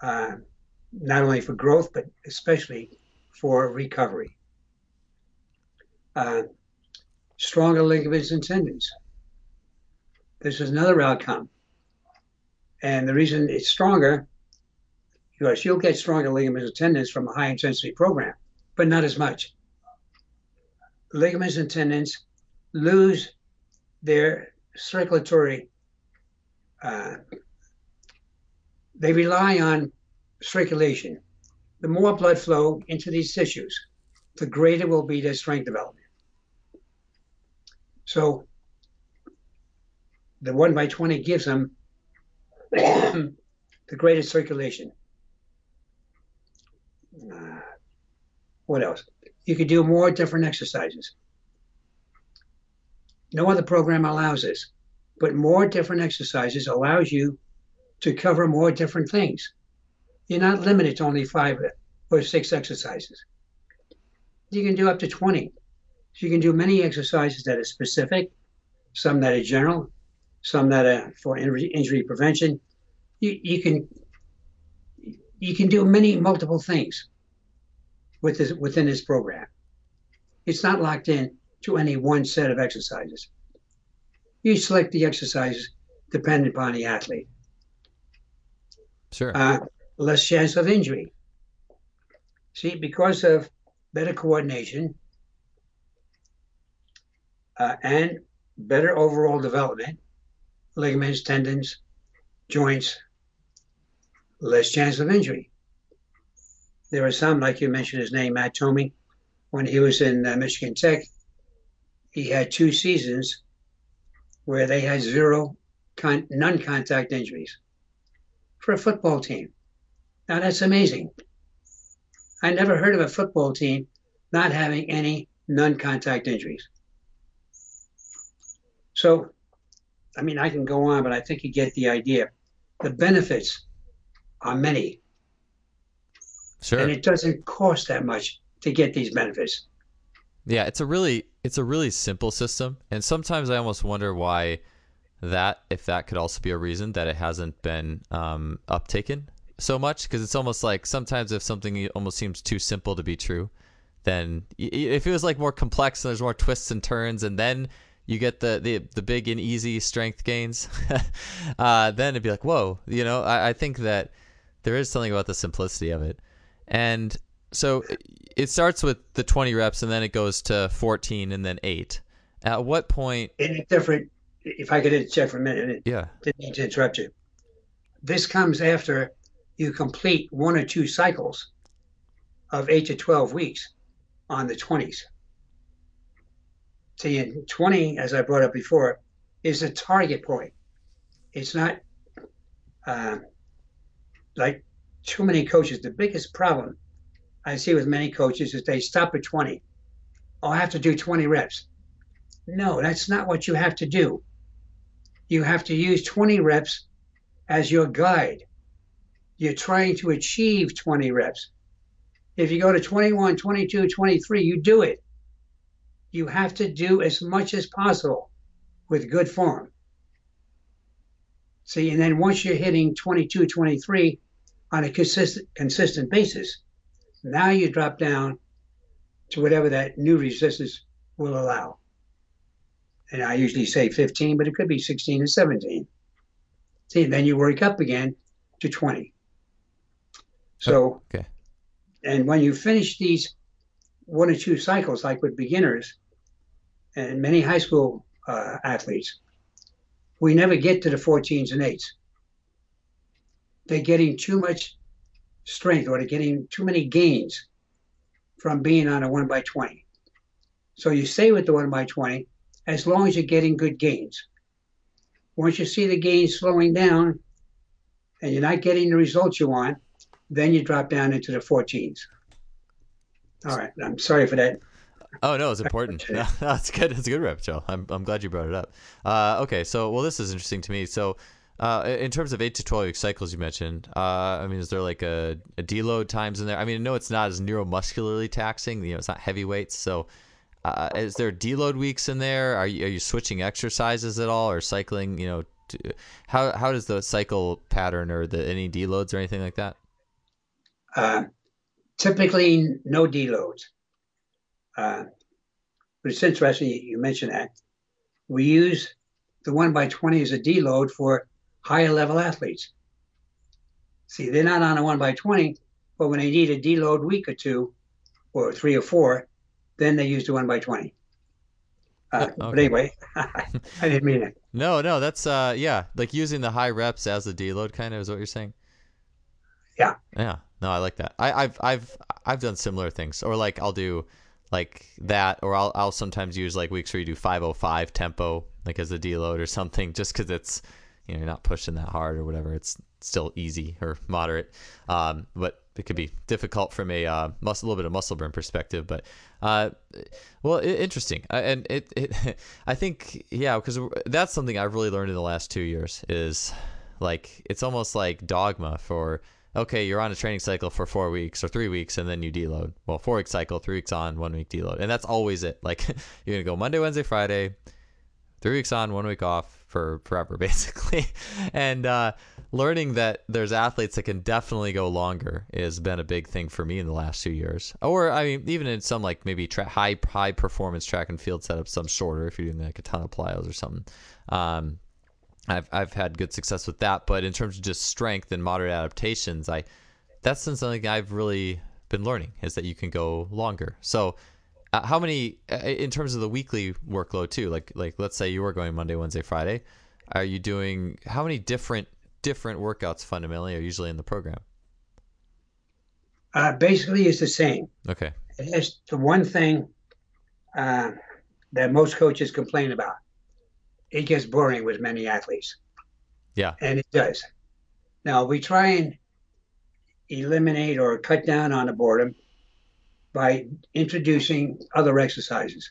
uh, not only for growth, but especially for recovery. Uh, stronger ligaments and tendons. This is another outcome. And the reason it's stronger, because you'll get stronger ligaments and tendons from a high intensity program, but not as much. Ligaments and tendons lose their circulatory, uh, they rely on circulation. The more blood flow into these tissues, the greater will be their strength development. So the 1 by 20 gives them the greatest circulation. Uh, what else? You could do more different exercises. No other program allows this, but more different exercises allows you to cover more different things. You're not limited to only five or six exercises. You can do up to 20. So you can do many exercises that are specific, some that are general, some that are for injury prevention. You, you can you can do many multiple things with this, within this program. It's not locked in to any one set of exercises. You select the exercises dependent upon the athlete. Sure. Uh, less chance of injury. See, because of better coordination uh, and better overall development, ligaments, tendons, joints, less chance of injury. There are some, like you mentioned his name, Matt Tomey, when he was in uh, Michigan Tech, he had two seasons where they had zero con- non-contact injuries for a football team. Now that's amazing. I never heard of a football team not having any non-contact injuries. So, I mean, I can go on, but I think you get the idea. The benefits are many. Sure. And it doesn't cost that much to get these benefits. Yeah, it's a really it's a really simple system, and sometimes I almost wonder why that if that could also be a reason that it hasn't been um, uptaken so much because it's almost like sometimes if something almost seems too simple to be true, then if it was like more complex and there's more twists and turns, and then you get the the, the big and easy strength gains, uh, then it'd be like whoa, you know. I, I think that there is something about the simplicity of it, and so it starts with the 20 reps and then it goes to 14 and then 8 at what point in a different if i could interject for a minute yeah. didn't mean to interrupt you. This comes after you complete one or two cycles of 8 to 12 weeks on the 20s see in 20 as i brought up before is the target point. It's not uh, like too many coaches the biggest problem I see with many coaches is they stop at 20. Oh, I have to do 20 reps. No, that's not what you have to do. You have to use 20 reps as your guide. You're trying to achieve 20 reps. If you go to 21, 22, 23, you do it. You have to do as much as possible with good form. See, and then once you're hitting 22, 23 on a consistent, consistent basis, now you drop down to whatever that new resistance will allow. And I usually say 15, but it could be 16 and 17. See, then you work up again to 20. So, okay. and when you finish these one or two cycles, like with beginners and many high school uh, athletes, we never get to the 14s and 8s. They're getting too much strength or they're getting too many gains from being on a 1 by 20. So you stay with the 1 by 20 as long as you're getting good gains. Once you see the gains slowing down and you're not getting the results you want, then you drop down into the 14s. All right. I'm sorry for that. Oh no, it's important. no, that's good. It's a good rep, Joe. I'm I'm glad you brought it up. Uh, okay, so well, this is interesting to me. So, uh, in terms of eight to twelve week cycles, you mentioned. Uh, I mean, is there like a, a deload times in there? I mean, know it's not as neuromuscularly taxing. You know, it's not heavy weights. So, uh, is there deload weeks in there? Are you are you switching exercises at all, or cycling? You know, to, how how does the cycle pattern or the any deloads or anything like that? Uh, typically, no deloads. Uh, but it's interesting you mentioned that. We use the one by 20 as a deload for higher level athletes. See, they're not on a one by 20, but when they need a deload week or two, or three or four, then they use the one by 20. Uh, okay. But anyway, I didn't mean it. No, no, that's uh, yeah, like using the high reps as a deload, kind of is what you're saying. Yeah. Yeah. No, I like that. I, I've I've I've done similar things, or like I'll do like that, or I'll I'll sometimes use like weeks where you do 505 tempo, like as a deload or something, just because it's you know you're not pushing that hard or whatever. It's still easy or moderate, um, but it could be difficult from a uh, muscle, a little bit of muscle burn perspective. But uh, well, it, interesting, and it, it I think yeah, because that's something I've really learned in the last two years is like it's almost like dogma for okay, you're on a training cycle for four weeks or three weeks, and then you deload. Well, four week cycle, three weeks on, one week deload, and that's always it. Like you're gonna go Monday, Wednesday, Friday, three weeks on, one week off for forever, basically. and uh, learning that there's athletes that can definitely go longer has been a big thing for me in the last two years. Or I mean, even in some like maybe tra- high high performance track and field setups, some shorter if you're doing like a ton of plyos or something. Um, I've I've had good success with that, but in terms of just strength and moderate adaptations, I that's something I've really been learning is that you can go longer. So, uh, how many uh, in terms of the weekly workload too? Like like let's say you were going Monday, Wednesday, Friday, are you doing how many different different workouts fundamentally are usually in the program? Uh, basically, it's the same. Okay. It's the one thing uh, that most coaches complain about it gets boring with many athletes. Yeah. And it does. Now we try and eliminate or cut down on the boredom by introducing other exercises.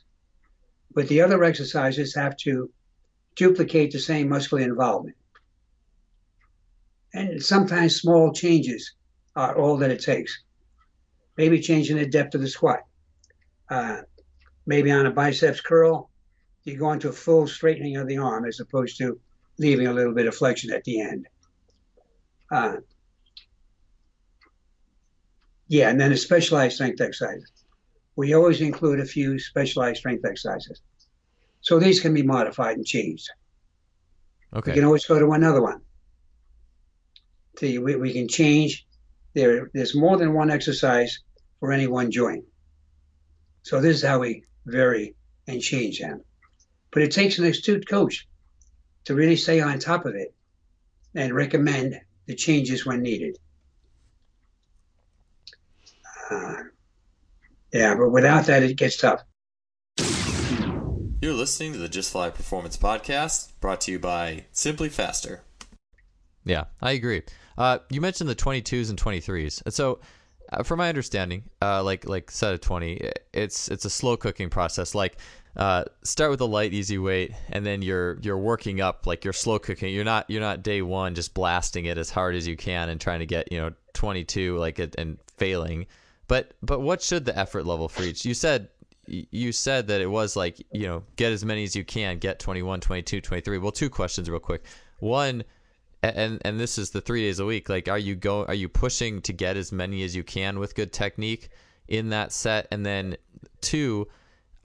But the other exercises have to duplicate the same muscular involvement. And sometimes small changes are all that it takes. Maybe changing the depth of the squat. Uh, maybe on a biceps curl, you go into a full straightening of the arm as opposed to leaving a little bit of flexion at the end. Uh, yeah, and then a specialized strength exercise. We always include a few specialized strength exercises. So these can be modified and changed. Okay. We can always go to another one. See, we, we can change. There, there's more than one exercise for any one joint. So this is how we vary and change them. But it takes an astute coach to really stay on top of it and recommend the changes when needed. Uh, yeah, but without that, it gets tough. You're listening to the Just Fly Performance Podcast, brought to you by Simply Faster. Yeah, I agree. Uh, you mentioned the 22s and 23s, and so uh, from my understanding, uh, like like set of 20, it's it's a slow cooking process. Like uh, start with a light, easy weight, and then you're you're working up like you're slow cooking. You're not you're not day one just blasting it as hard as you can and trying to get you know 22 like it and failing. But but what should the effort level for each? You said you said that it was like you know get as many as you can, get 21, 22, 23. Well, two questions real quick. One, and and this is the three days a week. Like, are you go are you pushing to get as many as you can with good technique in that set? And then two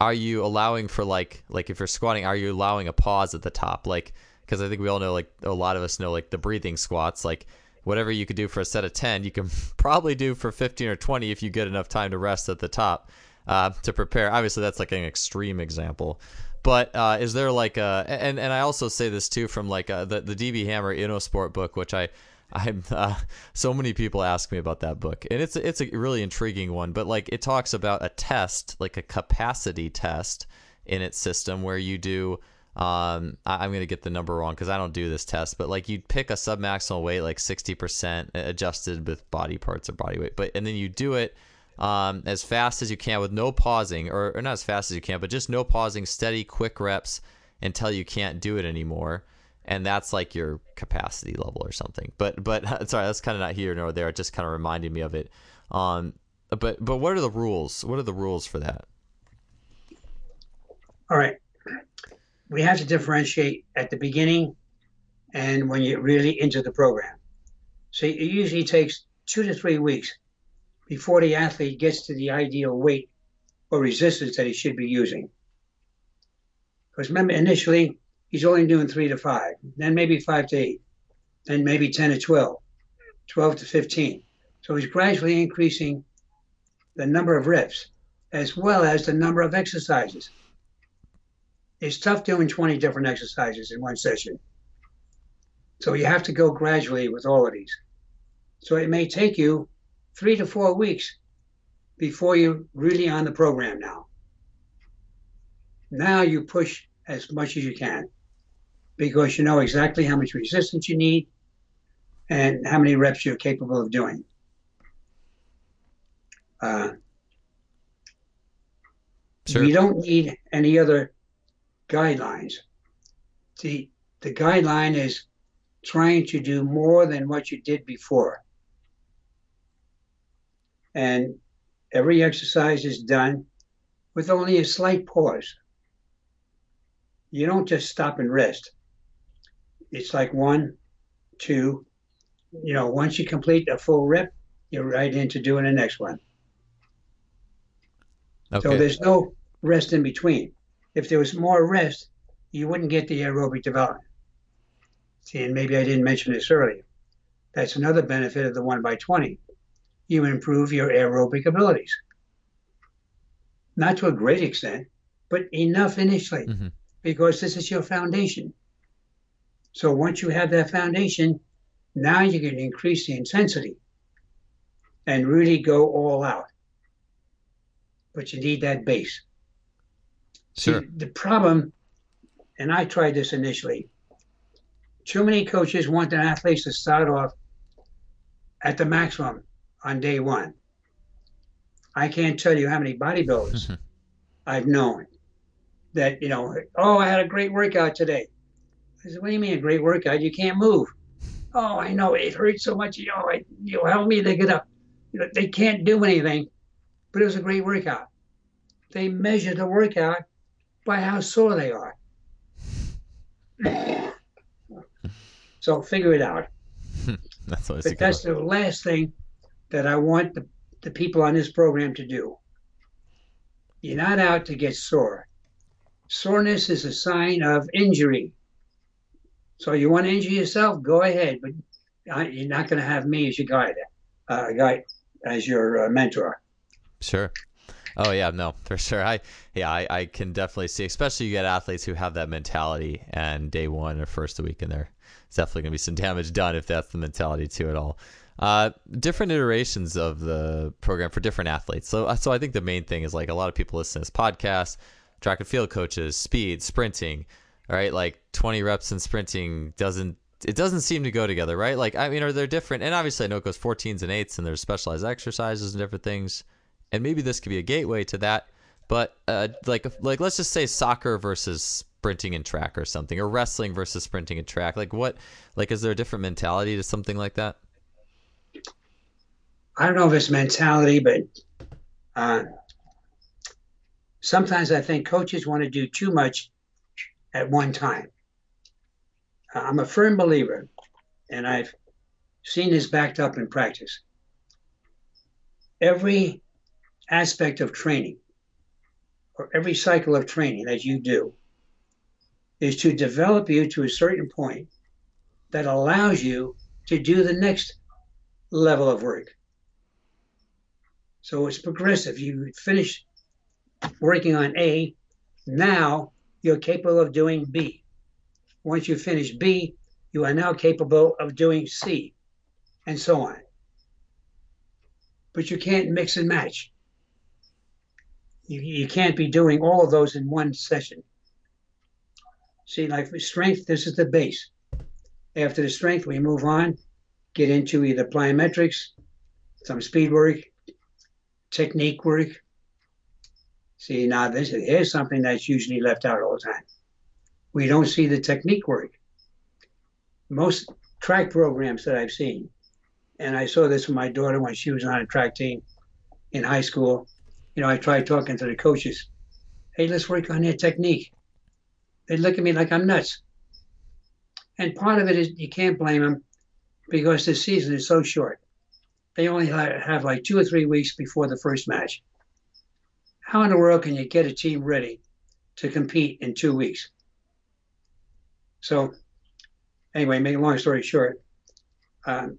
are you allowing for like like if you're squatting are you allowing a pause at the top like because i think we all know like a lot of us know like the breathing squats like whatever you could do for a set of 10 you can probably do for 15 or 20 if you get enough time to rest at the top uh, to prepare obviously that's like an extreme example but uh, is there like a and and i also say this too from like a, uh, the, the db hammer innosport book which i I'm uh, so many people ask me about that book, and it's it's a really intriguing one. But like it talks about a test, like a capacity test in its system, where you do um, I, am gonna get the number wrong because I don't do this test, but like you'd pick a submaximal weight like 60% adjusted with body parts or body weight, but and then you do it um, as fast as you can with no pausing, or, or not as fast as you can, but just no pausing, steady, quick reps until you can't do it anymore, and that's like your capacity level or something. But but sorry, that's kind of not here nor there. It just kind of reminded me of it. Um, but but what are the rules? What are the rules for that? All right we have to differentiate at the beginning and when you're really into the program. So it usually takes two to three weeks before the athlete gets to the ideal weight or resistance that he should be using. Because remember, initially, he's only doing three to five, then maybe five to eight, then maybe 10 to 12, 12 to 15. So he's gradually increasing the number of reps as well as the number of exercises it's tough doing 20 different exercises in one session. So you have to go gradually with all of these. So it may take you three to four weeks before you're really on the program now. Now you push as much as you can because you know exactly how much resistance you need and how many reps you're capable of doing. Uh, sure. You don't need any other guidelines. The, the guideline is trying to do more than what you did before. And every exercise is done with only a slight pause. You don't just stop and rest. It's like one, two, you know, once you complete a full rep, you're right into doing the next one. Okay. So there's no rest in between if there was more rest, you wouldn't get the aerobic development. See, and maybe I didn't mention this earlier. That's another benefit of the 1 by 20. You improve your aerobic abilities. Not to a great extent, but enough initially, mm-hmm. because this is your foundation. So once you have that foundation, now you can increase the intensity and really go all out. But you need that base. Sure. See, the problem, and I tried this initially, too many coaches want their athletes to start off at the maximum on day one. I can't tell you how many bodybuilders mm-hmm. I've known that, you know, oh, I had a great workout today. I said, what do you mean a great workout? You can't move. Oh, I know it hurts so much. You know, I, you know, help me to get up. You know, they can't do anything, but it was a great workout. They measure the workout by how sore they are. so figure it out. that's what but that's the last thing that I want the, the people on this program to do. You're not out to get sore. Soreness is a sign of injury. So you want to injure yourself, go ahead, but you're not going to have me as your guide, uh, guide as your uh, mentor. Sure. Oh yeah, no, for sure. I yeah, I, I can definitely see, especially you get athletes who have that mentality, and day one or first week, and there, it's definitely gonna be some damage done if that's the mentality to it all. Uh, different iterations of the program for different athletes. So, uh, so I think the main thing is like a lot of people listen to this podcast, track and field coaches, speed, sprinting. Right, like 20 reps in sprinting doesn't it doesn't seem to go together, right? Like I mean, are they different? And obviously, I know it goes 14s and 8s, and there's specialized exercises and different things and maybe this could be a gateway to that. But uh, like like let's just say soccer versus sprinting and track or something, or wrestling versus sprinting and track. Like what? Like is there a different mentality to something like that? I don't know if it's mentality, but uh, sometimes I think coaches want to do too much at one time. I'm a firm believer, and I've seen this backed up in practice. Every aspect of training, or every cycle of training that you do, is to develop you to a certain point that allows you to do the next level of work. So it's progressive. You finish working on A, now you're capable of doing B. Once you finish B, you are now capable of doing C, and so on. But you can't mix and match. You, you can't be doing all of those in one session. See, like with strength, this is the base. After the strength, we move on, get into either plyometrics, some speed work, technique work. See, now this is, something that's usually left out all the time. We don't see the technique work. Most track programs that I've seen, and I saw this with my daughter when she was on a track team in high school. You know, I tried talking to the coaches. Hey, let's work on their technique. They look at me like I'm nuts. And part of it is you can't blame them because the season is so short. They only have like two or three weeks before the first match. How in the world can you get a team ready to compete in two weeks? So, anyway, make a long story short, um,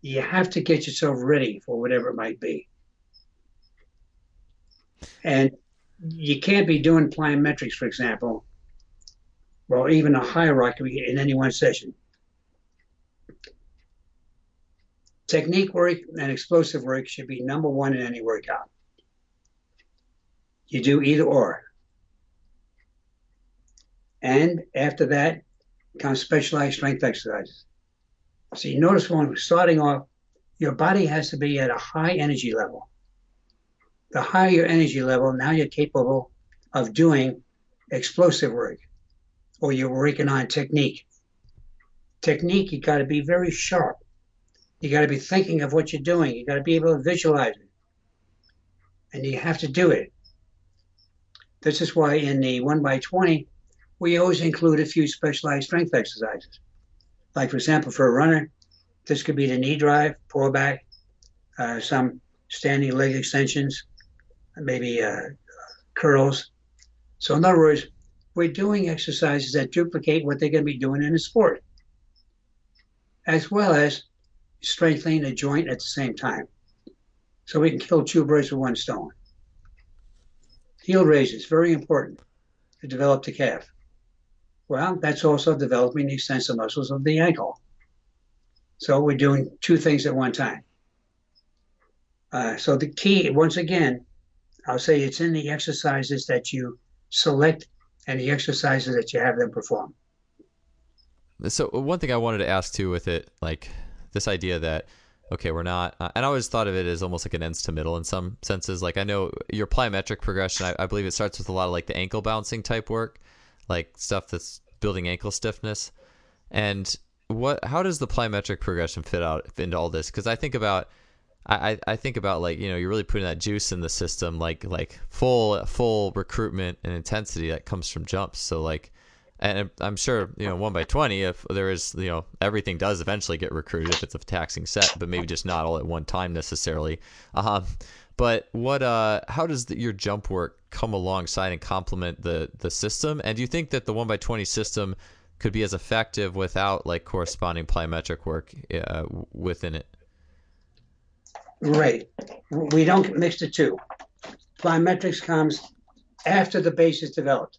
you have to get yourself ready for whatever it might be. And you can't be doing plyometrics, for example, or even a hierarchy in any one session. Technique work and explosive work should be number one in any workout. You do either or. And after that comes specialized strength exercises. So you notice when starting off, your body has to be at a high energy level. The higher your energy level, now you're capable of doing explosive work or you're working on technique. Technique, you got to be very sharp. You got to be thinking of what you're doing. You got to be able to visualize it. And you have to do it. This is why in the 1 by 20 we always include a few specialized strength exercises. Like, for example, for a runner, this could be the knee drive, pull back, uh, some standing leg extensions, maybe uh, curls. So, in other words, we're doing exercises that duplicate what they're going to be doing in a sport, as well as strengthening a joint at the same time. So we can kill two birds with one stone. Heel raises, very important to develop the calf. Well, that's also developing the extensor muscles of the ankle. So we're doing two things at one time. Uh, so the key, once again, I'll say it's in the exercises that you select and the exercises that you have them perform. So one thing I wanted to ask too with it, like this idea that okay, we're not, uh, and I always thought of it as almost like an ends to middle in some senses. Like I know your plyometric progression, I, I believe it starts with a lot of like the ankle bouncing type work, like stuff that's building ankle stiffness. And what, how does the plyometric progression fit out into all this? Because I think about, I, I think about like you know you're really putting that juice in the system like like full full recruitment and intensity that comes from jumps so like and I'm sure you know one by twenty. If there is you know everything does eventually get recruited if it's a taxing set, but maybe just not all at one time necessarily. Um, but what uh, how does the, your jump work come alongside and complement the the system? And do you think that the one by twenty system could be as effective without like corresponding plyometric work uh, within it? Right. We don't mix the two. Plyometrics comes after the base is developed.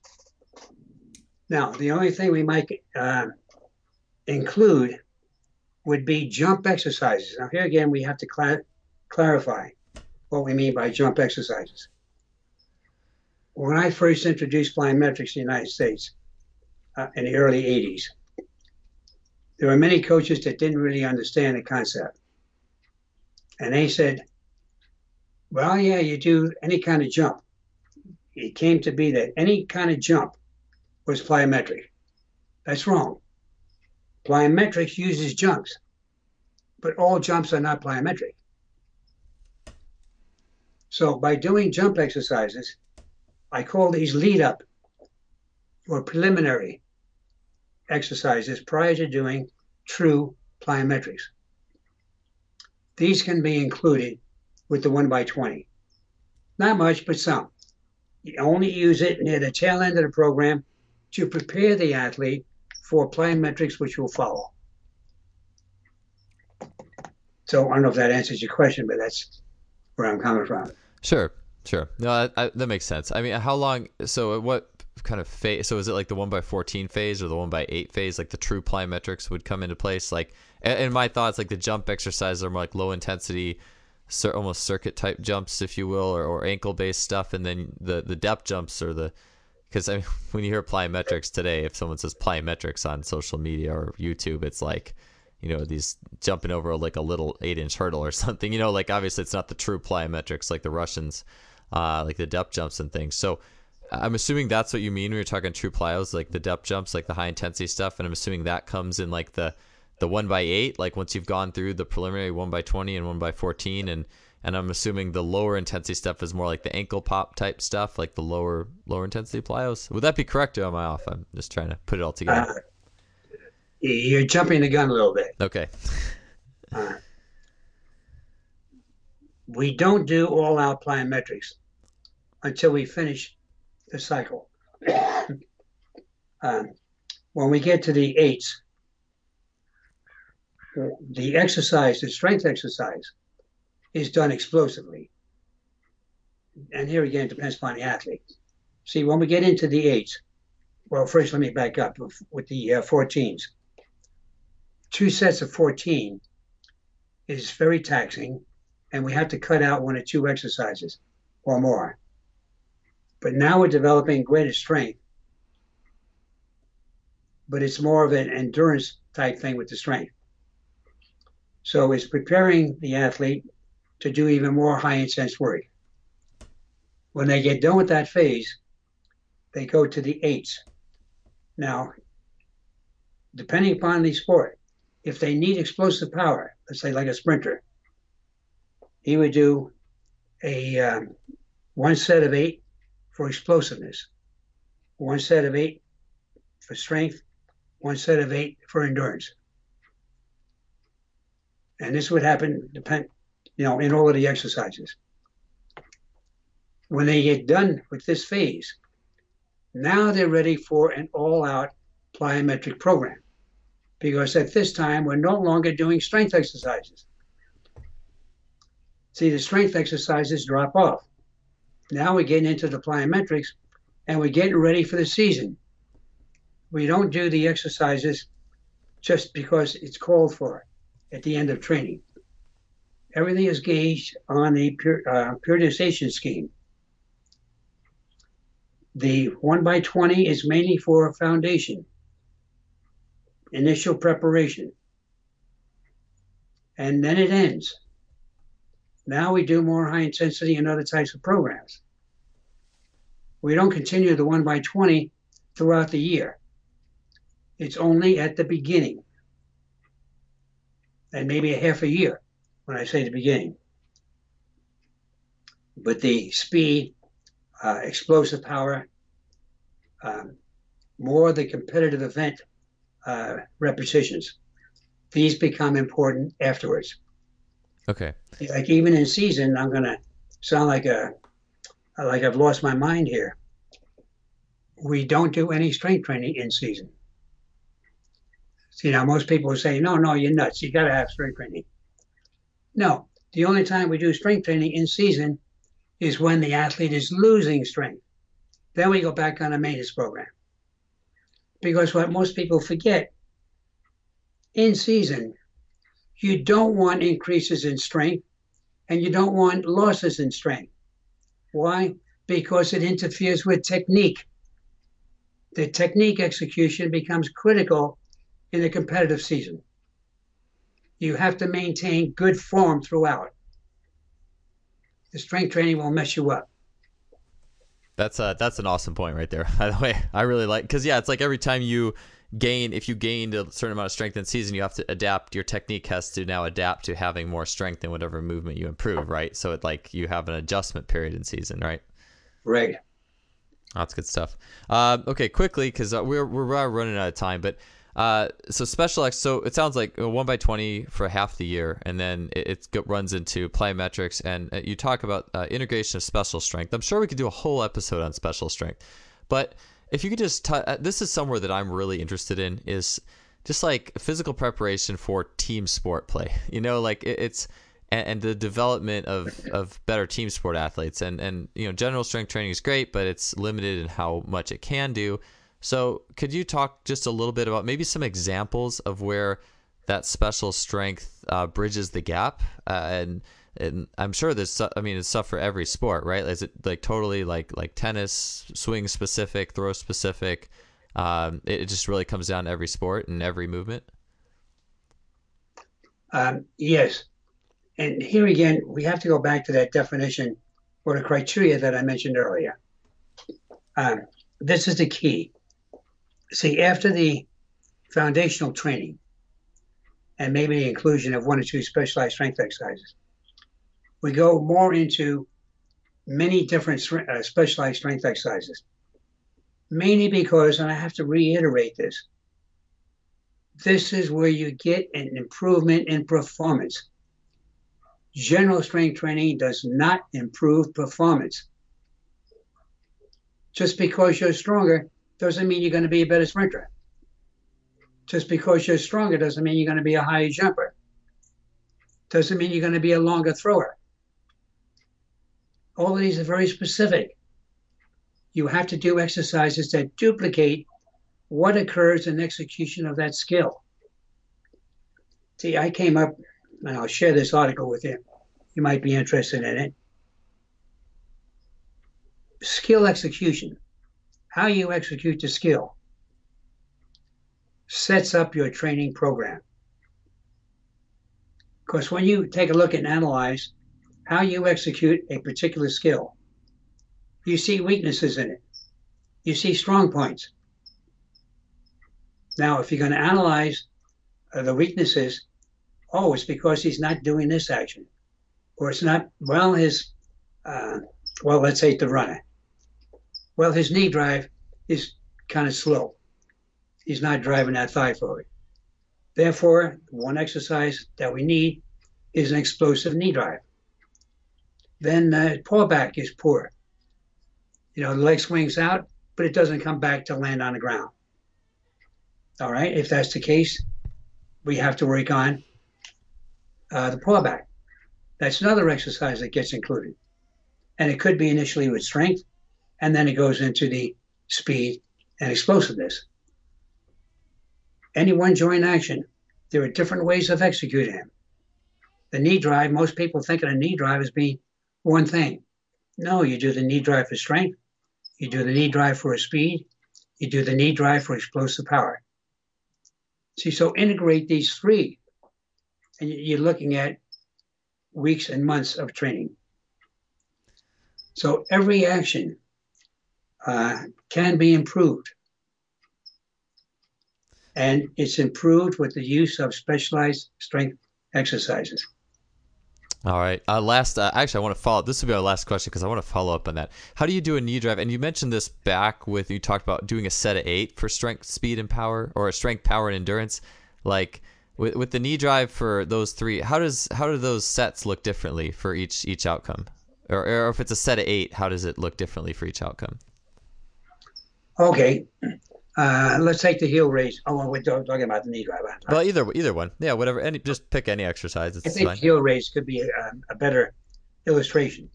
Now, the only thing we might uh, include would be jump exercises. Now, here again, we have to cl- clarify what we mean by jump exercises. When I first introduced plyometrics in the United States uh, in the early 80s, there were many coaches that didn't really understand the concept. And they said, well, yeah, you do any kind of jump. It came to be that any kind of jump was plyometric. That's wrong. Plyometrics uses jumps, but all jumps are not plyometric. So by doing jump exercises, I call these lead up or preliminary exercises prior to doing true plyometrics. These can be included with the 1 by 20 Not much, but some. You only use it near the tail end of the program to prepare the athlete for plyometrics, which will follow. So I don't know if that answers your question, but that's where I'm coming from. Sure, sure. No, I, I, that makes sense. I mean, how long? So what kind of phase? So is it like the one by fourteen phase or the one by eight phase? Like the true plyometrics would come into place? Like, in my thoughts, like the jump exercises are more like low intensity, almost circuit type jumps, if you will, or, or ankle based stuff, and then the the depth jumps or the because I mean, when you hear plyometrics today, if someone says plyometrics on social media or YouTube, it's like, you know, these jumping over like a little eight inch hurdle or something. You know, like obviously it's not the true plyometrics like the Russians, uh, like the depth jumps and things. So I'm assuming that's what you mean when you're talking true plyos, like the depth jumps, like the high intensity stuff. And I'm assuming that comes in like the the one by eight, like once you've gone through the preliminary one by twenty and one by fourteen and and I'm assuming the lower intensity stuff is more like the ankle pop type stuff, like the lower lower intensity plyos. Would that be correct, or am I off? I'm just trying to put it all together. Uh, you're jumping the gun a little bit. Okay. uh, we don't do all out plyometrics until we finish the cycle. um, when we get to the eights, the exercise, the strength exercise, is done explosively. And here again, it depends upon the athlete. See, when we get into the eights, well, first let me back up with the uh, 14s. Two sets of 14 is very taxing, and we have to cut out one or two exercises or more. But now we're developing greater strength, but it's more of an endurance type thing with the strength. So it's preparing the athlete to do even more high intense work. When they get done with that phase, they go to the eights. Now, depending upon the sport, if they need explosive power, let's say like a sprinter, he would do a um, one set of eight for explosiveness, one set of eight for strength, one set of eight for endurance. And this would happen depend you know, in all of the exercises. When they get done with this phase, now they're ready for an all out plyometric program. Because at this time, we're no longer doing strength exercises. See, the strength exercises drop off. Now we're getting into the plyometrics and we're getting ready for the season. We don't do the exercises just because it's called for at the end of training everything is gauged on a uh, periodization scheme. The 1 by 20 is mainly for foundation, initial preparation, and then it ends. Now we do more high intensity and other types of programs. We don't continue the 1 by 20 throughout the year. It's only at the beginning and maybe a half a year when I say the beginning. But the speed, uh, explosive power, um, more the competitive event uh, repetitions, these become important afterwards. Okay. Like even in season, I'm gonna sound like a like I've lost my mind here. We don't do any strength training in season. See now, most people say, "No, no, you're nuts. You got to have strength training." No, the only time we do strength training in season is when the athlete is losing strength. Then we go back on a maintenance program. Because what most people forget in season, you don't want increases in strength and you don't want losses in strength. Why? Because it interferes with technique. The technique execution becomes critical in a competitive season you have to maintain good form throughout. The strength training will mess you up. That's a that's an awesome point right there. By the way, I really like because yeah, it's like every time you gain, if you gained a certain amount of strength in season, you have to adapt. Your technique has to now adapt to having more strength in whatever movement you improve, right? So it like you have an adjustment period in season, right? Right. That's good stuff. Uh, okay, quickly because uh, we're we're running out of time, but uh, so special X. So it sounds like one by twenty for half the year, and then it, it runs into plyometrics. And uh, you talk about uh, integration of special strength. I'm sure we could do a whole episode on special strength, but if you could just, t- uh, this is somewhere that I'm really interested in is just like physical preparation for team sport play. You know, like it, it's and, and, the development of, of better team sport athletes. And and you know, general strength training is great, but it's limited in how much it can do. So, could you talk just a little bit about maybe some examples of where that special strength uh, bridges the gap? Uh, and and I'm sure there's I mean it's stuff for every sport, right? Is it like totally like like tennis, swing specific, throw specific? Um, it, it just really comes down to every sport and every movement. Um, yes, and here again we have to go back to that definition or the criteria that I mentioned earlier. Um, this is the key. See, after the foundational training, and maybe the inclusion of one or two specialized strength exercises, we go more into many different uh, specialized strength exercises. Mainly because, and I have to reiterate this, this is where you get an improvement in performance. General strength training does not improve performance. Just because you're stronger doesn't mean you're going to be a better sprinter. Just because you're stronger doesn't mean you're going to be a higher jumper. Doesn't mean you're going to be a longer thrower. All of these are very specific. You have to do exercises that duplicate what occurs in execution of that skill. See, I came up, and I'll share this article with you. You might be interested in it. Skill execution, how you execute the skill, sets up your training program. Because when you take a look and analyze how you execute a particular skill. You see weaknesses in it. You see strong points. Now, if you're going to analyze uh, the weaknesses, oh, it's because he's not doing this action, or it's not, well, his, uh, well, let's say the runner. Well, his knee drive is kind of slow. He's not driving that thigh forward. Therefore, one exercise that we need is an explosive knee drive then the pullback is poor. You know, the leg swings out, but it doesn't come back to land on the ground. All right, if that's the case, we have to work on uh, the pullback. That's another exercise that gets included. And it could be initially with strength, and then it goes into the speed and explosiveness. Any one joint action, there are different ways of executing it. The knee drive, most people think of a knee drive as being one thing. No, you do the knee drive for strength, you do the knee drive for speed, you do the knee drive for explosive power. See, so integrate these three, and you're looking at weeks and months of training. So every action uh, can be improved. And it's improved with the use of specialized strength exercises. All right. Uh, last, uh, actually, I want to follow. up. This will be our last question because I want to follow up on that. How do you do a knee drive? And you mentioned this back with you talked about doing a set of eight for strength, speed, and power, or strength, power, and endurance. Like with with the knee drive for those three, how does how do those sets look differently for each each outcome? Or, or if it's a set of eight, how does it look differently for each outcome? Okay. Uh, let's take the heel raise. Oh, we're talking about the knee drive. Well, either either one. Yeah, whatever. Any, just pick any exercise. It's I think fine. heel raise could be a, a better illustration.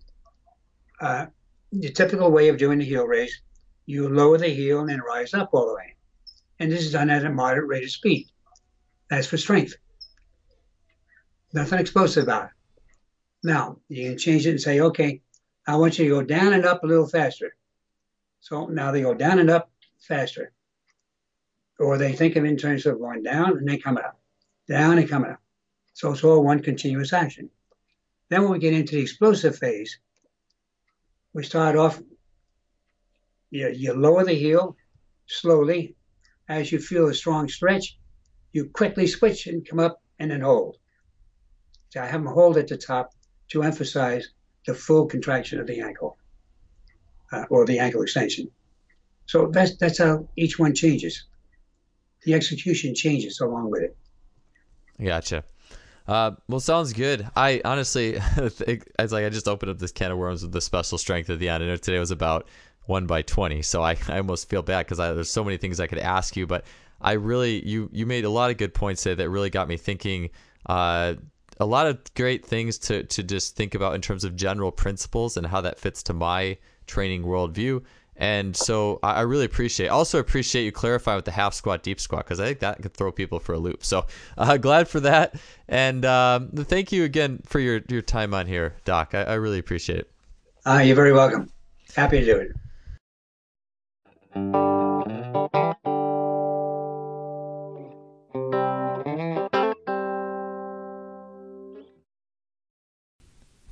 Uh, the typical way of doing the heel raise, you lower the heel and then rise up all the way, and this is done at a moderate rate of speed. That's for strength. Nothing explosive about it. Now you can change it and say, okay, I want you to go down and up a little faster. So now they go down and up faster or they think of in terms of going down and then coming up, down and coming up. So it's all one continuous action. Then when we get into the explosive phase, we start off, you, you lower the heel slowly. As you feel a strong stretch, you quickly switch and come up and then hold. So I have them hold at the top to emphasize the full contraction of the ankle uh, or the ankle extension. So that's, that's how each one changes the execution changes along with it. Gotcha. Uh, well, sounds good. I honestly, it's like I just opened up this can of worms with the special strength at the end. I know today was about one by twenty, so I, I almost feel bad because there's so many things I could ask you, but I really you you made a lot of good points there that really got me thinking. Uh, a lot of great things to to just think about in terms of general principles and how that fits to my training worldview And so I really appreciate. Also appreciate you clarify with the half squat, deep squat because I think that could throw people for a loop. So uh, glad for that, and um, thank you again for your your time on here, Doc. I, I really appreciate it. Uh, you're very welcome. Happy to do it.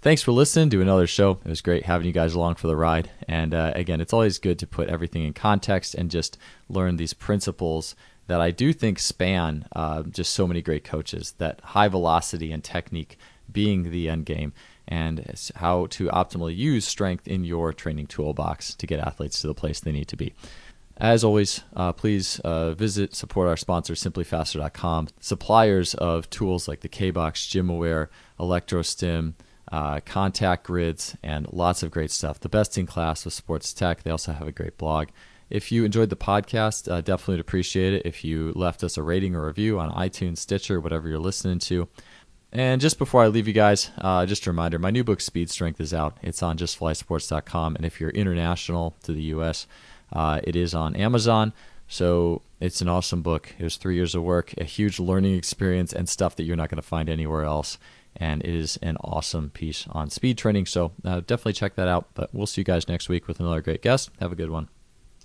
Thanks for listening to another show. It was great having you guys along for the ride. And uh, again, it's always good to put everything in context and just learn these principles that I do think span uh, just so many great coaches. That high velocity and technique being the end game, and how to optimally use strength in your training toolbox to get athletes to the place they need to be. As always, uh, please uh, visit, support our sponsor, simplyfaster.com, suppliers of tools like the K-Box, GymAware, ElectroStim, uh, contact grids, and lots of great stuff. The best in class with sports tech. They also have a great blog. If you enjoyed the podcast, uh, definitely appreciate it if you left us a rating or review on iTunes, Stitcher, whatever you're listening to. And just before I leave you guys, uh, just a reminder my new book, Speed Strength, is out. It's on justflysports.com. And if you're international to the U.S., uh, it is on Amazon. So it's an awesome book. It was three years of work, a huge learning experience, and stuff that you're not going to find anywhere else and it is an awesome piece on speed training. So uh, definitely check that out. But we'll see you guys next week with another great guest. Have a good one.